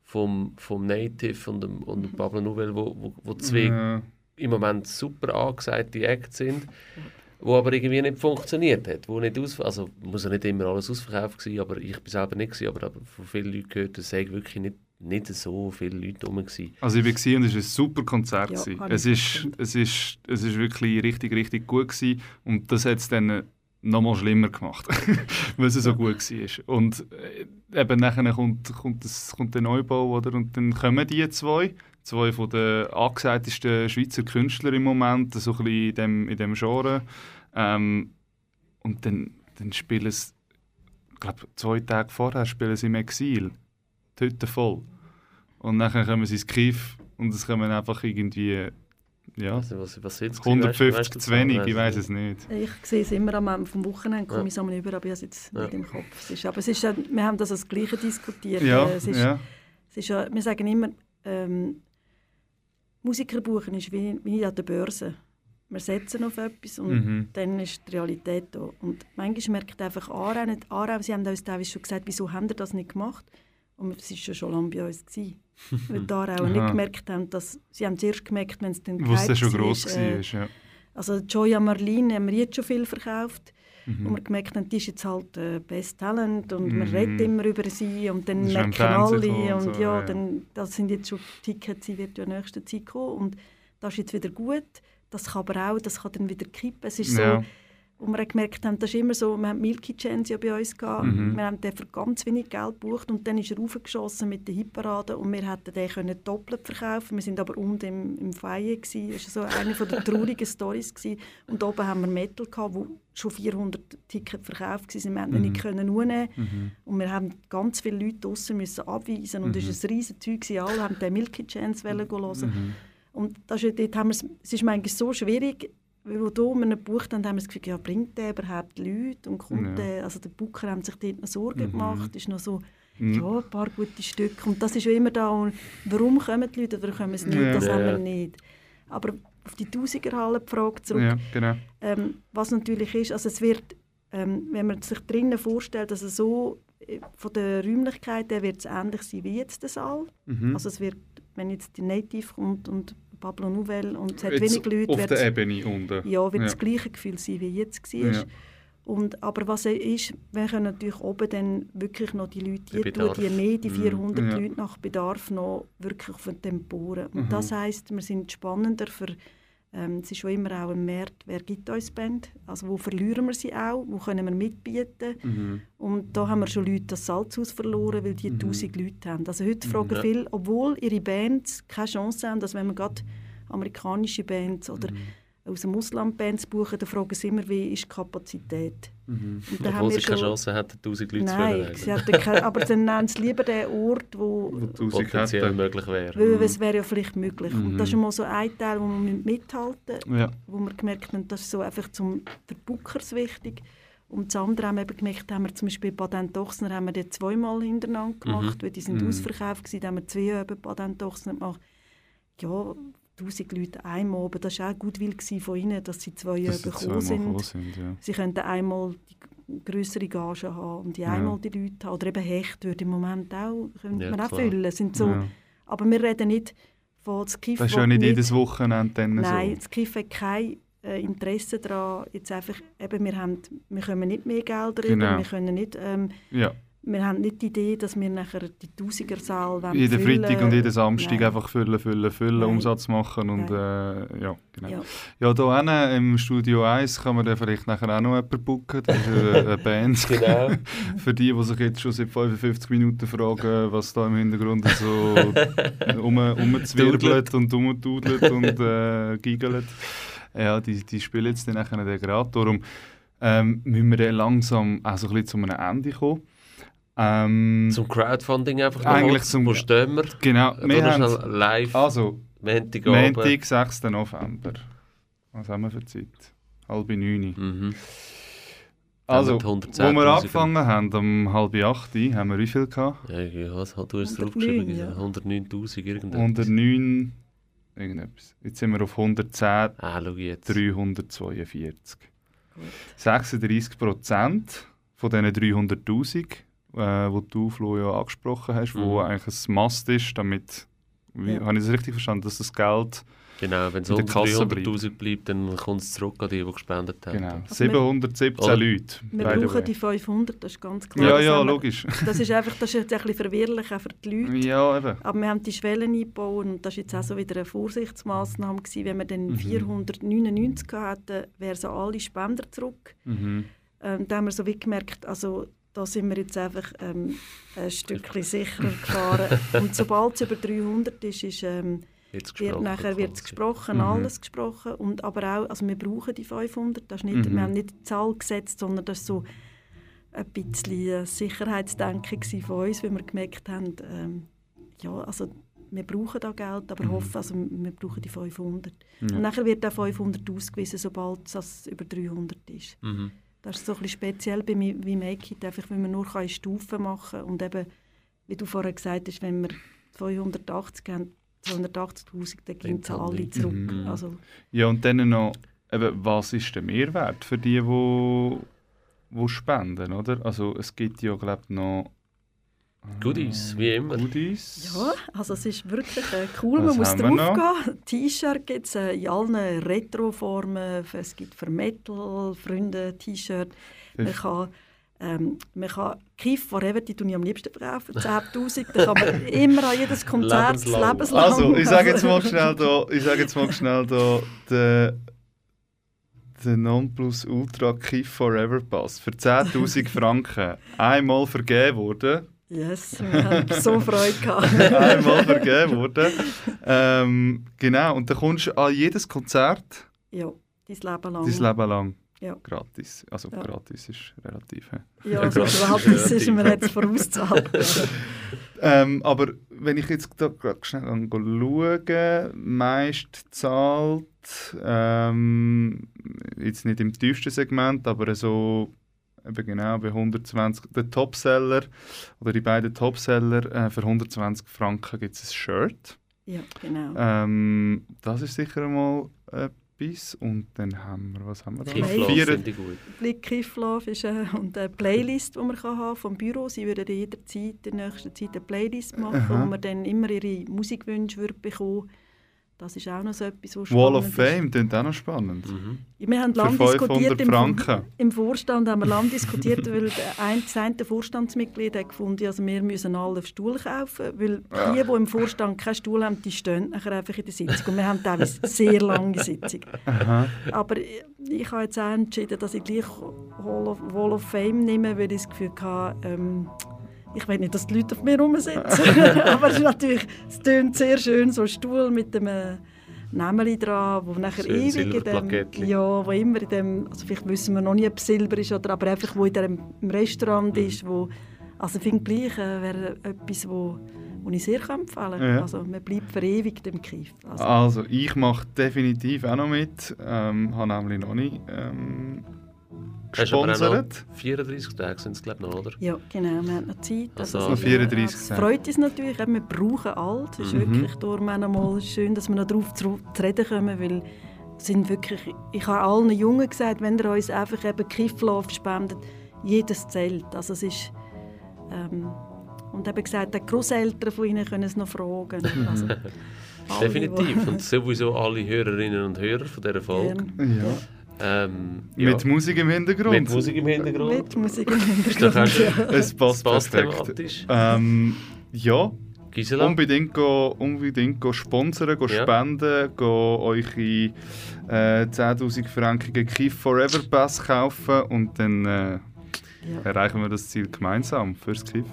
vom, vom Native und dem, und dem Pablo Nouvelle, wo, wo, wo zwei Ja. im Moment super angesagte Acts sind, wo aber irgendwie nicht funktioniert hat, wo nicht aus, also muss ja nicht immer alles ausverkauft sein, aber ich bin selber nicht gewesen, aber, aber von vielen Leuten gehört, dass es wirklich nicht, nicht so viele Leute rum waren. Also ich war gewesen und es war ein super Konzert. Ja, gewesen. es, ist, gefunden. es, ist, es ist wirklich richtig, richtig gut gewesen. und das hat es dann noch mal schlimmer gemacht, weil es so gut war. Und äh, eben nachher kommt, kommt, das, kommt der Neubau oder? und dann kommen die zwei, zwei von den angesagtesten Schweizer Künstler im Moment, so ein bisschen in dem, in dem Genre. Ähm, und dann, dann spielen sie, ich glaube zwei Tage vorher spielen sie im Exil, die Hütte voll. Und dann kommen sie ins Kiff und es kommen einfach irgendwie ja, Also, was, was sind's gewesen? 150 Weißt- weißt du zu wenig, ich weiß es nicht. Ich sehe es immer am Ende vom Wochenende, komme Ja. ich es einmal über, aber ich habe es jetzt Ja. nicht im Kopf. Es ist, aber es ist, wir haben das als Gleiche diskutiert. Ja, es ist, ja. es ist wir sagen immer, ähm, Musiker buchen ist wie, wie an der Börse. Wir setzen auf etwas und Mhm. dann ist die Realität da. Und manchmal merkt einfach Aarau nicht, Aarau, sie haben uns teilweise schon gesagt, wieso haben ihr das nicht gemacht? Und es war schon schon lange bei uns. Gewesen. Weil die Aarau nicht gemerkt haben, dass, sie haben es erst gemerkt, wenn es dann gehypt schon war, gross äh, war. Ja. Also Joya Marlene haben wir jetzt schon viel verkauft. Mhm. Und wir gemerkt haben, die ist jetzt halt äh, Best Talent und man Mhm. redet immer über sie und dann schon merken alle und, und so, ja, ja. dann das sind jetzt schon Tickets, sie wird ja in nächster Zeit kommen und das ist jetzt wieder gut. Das kann aber auch, das kann dann wieder kippen. Es ist Ja. so, wo wir gemerkt haben, das ist immer so, wir haben Milky Chance ja bei uns gehabt, Mhm. wir haben den für ganz wenig Geld gebucht und dann ist er raufgeschossen mit der Hitparade und wir hätten den können doppelt verkaufen Wir sind aber unten im, im Feier gewesen. Das war so eine von der traurigen Stories gewesen. und oben haben wir Metal gehabt, wo schon 400 Tickets verkauft waren. Wir haben Mhm. nicht können Mhm. und wir haben ganz viele Leute draussen müssen abweisen und es Mhm. war ein riesen Zeug. Alle haben den Milky Chance wollen hören. Mhm. Und das ist, dort haben wir es, es ist manchmal so schwierig, weil wo da wir ihn gebucht haben, haben wir das Gefühl, ja, bringt der überhaupt Leute und kommt Ja. der, also der Booker hat sich dort noch Sorgen Mhm. gemacht, ist noch so, Mhm. ja, ein paar gute Stücke und das ist ja immer da, und warum kommen die Leute oder kommen sie nicht, Ja. das haben wir nicht. Aber auf die Tausigerhalle die Frage zurück, Ja, genau. ähm, was natürlich ist, also es wird, ähm, wenn man sich drinnen vorstellt, dass es so äh, von der Räumlichkeit her wird es ähnlich sein wie jetzt der Saal. Mhm. Also es wird, wenn jetzt die Native kommt und Pablo Nouvelle und es hat Jetzt wenig Leute, auf der Ebene unten. ja, wird Ja. das gleiche Gefühl sein, wie jetzt war. Ja. Und, aber was ist, wir können natürlich oben dann wirklich noch die Leute, die, tun die mehr, die Mhm. 400 Ja. Leute nach Bedarf noch wirklich auf den Temporen. Und Mhm. das heisst, wir sind spannender für, ähm, es ist schon immer auch ein Markt, wer gibt uns Band, also wo verlieren wir sie auch, wo können wir mitbieten. Mhm. Und da haben wir schon Leute das Salzhaus verloren, weil die Mhm. 1000 Leute haben. Also heute fragen Ja. viele, obwohl ihre Bands keine Chance haben, dass wenn man gerade amerikanische Bands oder Mhm. Aus dem Ausland Bands buchen, dann fragen sie immer, wie ist die Kapazität. Mhm. Und haben Obwohl wir sie keine schon- Chance hätten, 1000 Leute Nein, zu hätten keine, aber dann nennen sie lieber den Ort, wo, Wo Potenziell hätten. möglich wäre. weil es wäre ja vielleicht möglich. Mhm. Und das ist mal so ein Teil, wo wir mithalten müssen, Ja. wo wir gemerkt haben, das ist so einfach zum, für die Bookers wichtig. Und das andere haben wir eben gemerkt, haben wir zum Beispiel Patent Ochsner haben wir die zweimal hintereinander gemacht, weil die sind Mhm. ausverkauft gewesen, haben wir zwei eben Patent Ochsner gemacht. Ja, 1000 Leute einmal, aber das war auch Gutwill gewesen von ihnen, dass sie zwei Jahre sie gekommen sind. gekommen sind ja. Sie könnten einmal die größere Gage haben und die Ja. einmal die Leute haben. Oder eben Hecht würde im Moment auch, könnte Ja, man auch klar. füllen. Sind so, Ja. Aber wir reden nicht von das Kiff Das ist will ja nicht jedes Wochenende dann Nein, so. das Kiff hat kein äh, Interesse daran, jetzt einfach, eben, wir, haben, wir können nicht mehr Geld rüber, Genau. wir können nicht, ähm, Ja. Wir haben nicht die Idee, dass wir nachher die Tausiger-Saal wollen Jeden füllen. Freitag und jeden Samstag Nein. einfach füllen, füllen, füllen, Nein. Umsatz machen und äh, ja, genau. Ja. Ja, hier hinten im Studio 1 kann man dann vielleicht nachher auch noch jemanden booken. Das ist eine, Band. Genau. Für die, die sich jetzt schon seit 55 Minuten fragen, was da im Hintergrund so um, umzwirbelt und umtudelt und äh, giggelt. Ja, die, die spielen jetzt dann nachher den gerade. Darum ähm, müssen wir dann langsam auch so ein bisschen zu einem Ende kommen. Ähm, Zum Crowdfunding einfach Eigentlich zum- Wo stehen wir? genau, wir haben... schnell live, Also, Montagabend. Montag, 6. November. Was haben wir für Zeit? Halb neun. Mhm. Also, wo wir 110.000. angefangen haben, um halb acht, haben wir wie viel gehabt? Ja, was hat du es 109, draufgeschrieben? ja. 109'000 irgendetwas. 109, irgendetwas. Jetzt sind wir auf 110, Ah, schau jetzt. 342. 36 Prozent von diesen 300'000, äh, wo du, Flo, ja angesprochen hast, wo Mhm. eigentlich ein Must ist, damit, wie, Ja. habe ich das richtig verstanden, dass das Geld, Genau, wenn es in der unter Kasse 300'000 bleibt, dann kommt es zurück an die, die gespendet haben. genau, wir- 717 Oder- Leute. Wir brauchen die 500, das ist ganz klar. Ja, ja, wir- logisch. Das ist einfach, das ist jetzt ein bisschen verwirrlich auch für die Leute. Ja, eben. Aber wir haben die Schwellen eingebaut und das war jetzt auch so wieder eine Vorsichtsmaßnahme. Gewesen. Wenn wir dann Mhm. 499 hätten, wären so alle Spender zurück. Mhm. Ähm, da haben wir so wie gemerkt, also da sind wir jetzt einfach ähm, ein Stückchen sicherer gefahren. und sobald es über 300 ist, ist ähm, wird nachher wird gesprochen, Mhm. alles gesprochen. Und aber auch, also wir brauchen die 500, das ist nicht, Mhm. wir haben nicht die Zahl gesetzt, sondern das ist so ein bisschen Sicherheitsdenken von uns, weil wir gemerkt haben, ähm, ja, also wir brauchen da Geld, aber Mhm. hoffen, also wir brauchen die 500. Ja. Und nachher wird auch 500 ausgewiesen, sobald es über 300 ist. Mhm. Das ist so ein bisschen speziell bei wie Make It, einfach weil man nur kann in Stufen machen kann. Und eben, wie du vorher gesagt hast, wenn wir 280 haben, 280'000, dann gehen sie alle zurück. Mhm. Also, Ja, und dann noch, eben, was ist der Mehrwert für die, die, die spenden, oder? Also es gibt ja, glaube ich, noch... Goodies, wie immer. Goodies. ja, also es ist wirklich äh, cool, Was man muss drauf gehen. T-Shirt gibt es äh, in allen Retro-Formen, es gibt für Metal, Freunde, T-Shirt. Man kann, ähm, man kann Kiff Forever, die tue ich am liebsten verkaufen, 10'000, da kann man immer an jedes Konzert das Lebenslang. lebenslang. Also, ich sage jetzt mal schnell da, ich sage jetzt mal schnell da, der, der Nonplusultra Kiff Forever Pass für 10'000 Franken einmal vergeben wurde. Yes, wir haben so Freude gehabt. einmal vergeben wurde. Ähm, genau, und dann kommst du an jedes Konzert ja, dein Leben lang. dein Leben lang Ja. gratis. Also Ja. gratis ist relativ. hä? Ja, also gratis ist mir jetzt vorauszahlen. Ähm, aber wenn ich jetzt grad schnell schaue, meist zahlt, ähm, jetzt nicht im tiefsten Segment, aber so eben genau bei 120, der Topseller oder die beiden Topseller, äh, für 120 Franken gibt es ein Shirt. ja, genau. Ähm, das ist sicher mal etwas. Und dann haben wir, was haben wir da? gut. Blick Kifflauf ist äh, und eine Playlist, die man kann haben vom Büro. Sie würden jederzeit in der nächsten Zeit eine Playlist machen, Aha. wo man dann immer ihre Musikwünsche würde bekommen. Das ist auch noch so etwas, was Wall of Fame, klingt auch noch spannend. Mhm. Wir haben lange 500 diskutiert im, im Vorstand, haben wir lange diskutiert, weil ein, eine Vorstandsmitglied hat gefunden, also wir müssen alle einen Stuhl kaufen, weil Ja. die, die im Vorstand keinen Stuhl haben, die stehen nachher einfach in der Sitzung. Und wir haben teilweise sehr lange Sitzungen. Aber ich, ich habe jetzt auch entschieden, dass ich gleich Hall of, Wall of Fame nehme, weil ich das Gefühl hatte, ähm, ich will nicht, dass die Leute auf mir rumsitzen. Aber es ist natürlich, es tönt sehr schön, so ein Stuhl mit einem Namen dran, wo nachher Schön ewig in dem, ja, wo immer in dem, also vielleicht wissen wir noch nie, ob es Silber ist, oder aber einfach, wo in dem im Restaurant Mhm. ist, wo, also ich finde gleich, äh, wäre etwas, wo, wo ich sehr kann empfehlen kann. Ja. Also man bleibt verewigt im Kiff. Also, Also, ich mache definitiv auch noch mit. Ähm, habe nämlich noch nicht ähm, gesponsert. 34 Tage sind es, glaube ich, noch, oder? Ja, genau, wir haben noch Zeit. Also es noch ist, 34 Es freut uns natürlich, wir brauchen alt. Es ist Mhm. wirklich darum auch noch mal schön, dass wir noch darauf zu, reden kommen, weil sind wirklich, ich habe allen Jungen gesagt, wenn ihr uns einfach eben Kifflauf spendet, jedes zählt. Also es ist, ähm, und eben gesagt, die Großeltern von ihnen können es noch fragen. Also, Definitiv. Und sowieso alle Hörerinnen und Hörer von dieser Folge. Ja. Ähm, ja. Mit Musik im Hintergrund. Mit Musik im Hintergrund. Mit Musik im Hintergrund. Es passt, passt perfekt. Ähm, ja, Gisela? unbedingt, go, unbedingt go sponsern, go Ja. spenden, go euch äh, 10'000 Franken Kiff Forever Pass kaufen und dann äh, Ja. erreichen wir das Ziel gemeinsam fürs Kiff.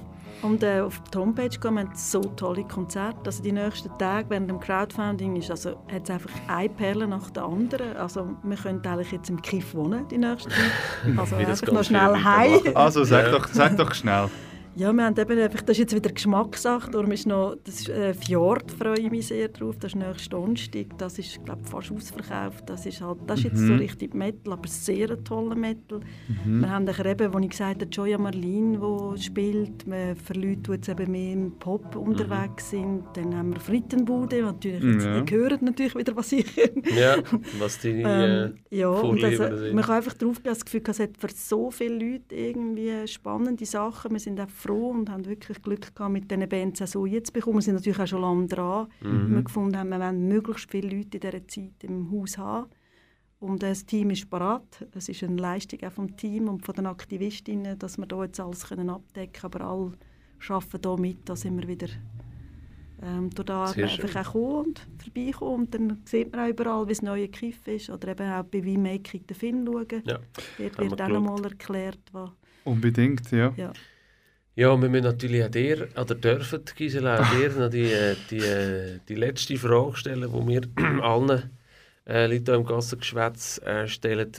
Und äh, auf die Homepage gehen, wir haben so tolle Konzerte. Also die nächsten Tage während dem Crowdfunding ist also, hat es einfach eine Perle nach der anderen. Also wir können eigentlich jetzt im Kiff wohnen die nächste Zeit. Also einfach noch schnell heim. Also sag, Ja. doch, sag doch schnell. Ja, wir haben eben einfach, das ist jetzt wieder Geschmackssache, darum ist noch das äh, Fjord freue ich mich sehr drauf, das ist nächsten Donnerstag, das ist glaube fast ausverkauft, das ist halt, das ist jetzt so Mhm. richtig Metal, aber sehr ein toller Metal. Wir haben nachher eben, wo ich gesagt habe, Joya Marlin, die spielt, wir für Leute, die jetzt eben mehr im Pop unterwegs sind, dann haben wir Frittenbude, natürlich jetzt, Ja. ihr hört natürlich wieder, was ich Ja, was ähm, äh, ja, und also, Vorlieben sind. man kann einfach drauf das Gefühl, es hat für so viele Leute irgendwie spannende Sachen. Wir sind auch froh und haben wirklich Glück gehabt, mit diesen Bands auch so jetzt bekommen. Wir sind natürlich auch schon lange dran. Mhm. Wir gefunden haben, wir wollen möglichst viele Leute in dieser Zeit im Haus haben. Und das Team ist parat. Es ist eine Leistung auch vom Team und von den Aktivistinnen, dass wir da jetzt alles können abdecken können. Aber alle arbeiten hier mit, da sind wir wieder ähm, da einfach auch kommen und vorbeikommen. Und dann sieht man auch überall, wie das neue Kiff ist. Oder eben auch bei We-Making den Film schauen. Ja, Dort haben wird wir auch nochmal erklärt, was... Unbedingt, ja. Ja. Ja, wir müssen natürlich auch dir, oder dürfen, Gisela, auch dir noch die, äh, die, äh, die letzte Frage stellen, die wir allen äh, Leuten hier im Gassengeschwätz äh, stellen.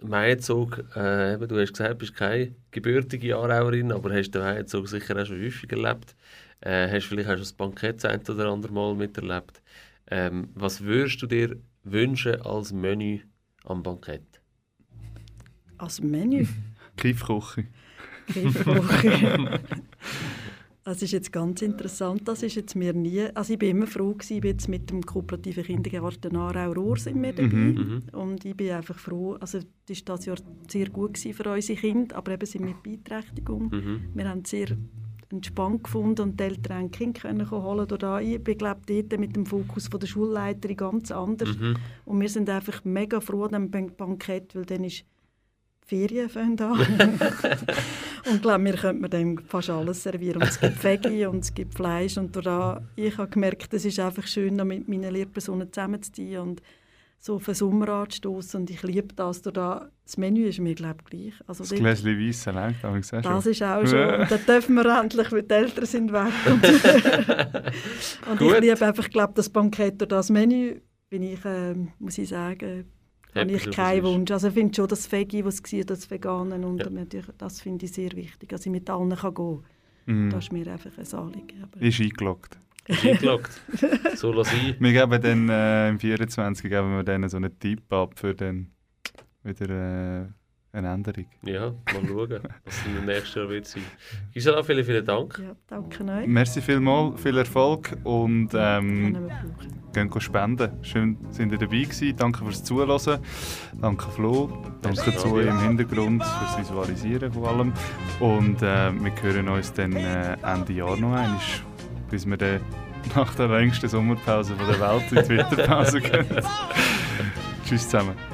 Meierzog, äh, du hast gesagt, du bist keine gebürtige Aarauerin, aber hast den Meierzog sicher auch schon häufig erlebt. Äh, hast vielleicht auch schon das Bankett das ein oder andere Mal miterlebt. Ähm, was würdest du dir wünschen als Menü am Bankett? Als Menü. Kiffkoche. Kiffwoche. Das ist jetzt ganz interessant. Das ist jetzt mir nie... Also ich bin immer froh gewesen, ich bin jetzt mit dem kooperativen Kindergarten Aarau Rohr sind wir dabei. Mhm. Und ich bin einfach froh, also das war das Jahr sehr gut gewesen für unsere Kinder, aber eben sind mit Beeinträchtigung. Mhm. Wir haben sehr entspannt gefunden und die Eltern haben die Kinder können holen oder Ich bin glaube dort mit dem Fokus von der Schulleiterin ganz anders. Mhm. Und wir sind einfach mega froh an diesem Bankett, weil dann ist Ferien fangen an. und ich glaube, wir könnten dann fast alles servieren. Und es gibt Veggie und es gibt Fleisch. Und da, ich habe gemerkt, es ist einfach schön, mit meinen Lehrpersonen zusammen zu sein und so auf den Sommer anzustoßen. Und ich liebe das. Da, das Menü ist mir, glaube ich, gleich. Also Das Gläschen Weiss allein, habe ich gesagt. das ist auch schon. Und dann dürfen wir endlich, weil die Eltern sind weg. Und, und ich liebe einfach, glaube das Bankett oder das Menü, bin ich, ähm, muss ich sagen, habe ich keinen. Wunsch. Also ich finde schon das Veggie, was es war, das Veganen, und Ja. das finde ich sehr wichtig, dass ich mit allen kann gehen kann. Mhm. Das ist mir einfach ein Anliegen. Aber Ist eingeloggt. Ist eingeloggt. So lass ein. Wir geben dann äh, im 24 geben wir denen so einen Tipp ab für dann wieder äh, eine Änderung. Ja, mal schauen, was im nächsten Jahr wird sein. Gisela, vielen, vielen Dank. ja, danke euch. Merci vielmals, viel Erfolg und ähm, gehen spenden. Schön, sind ihr dabei gewesen. Danke fürs Zuhören. Danke Flo. Danke zu Fabio. im Hintergrund fürs Visualisieren vor allem. Und äh, wir hören uns dann äh, Ende Jahr noch einmal, bis wir dann nach der längsten Sommerpause von der Welt in die Winterpause gehen. Tschüss zusammen.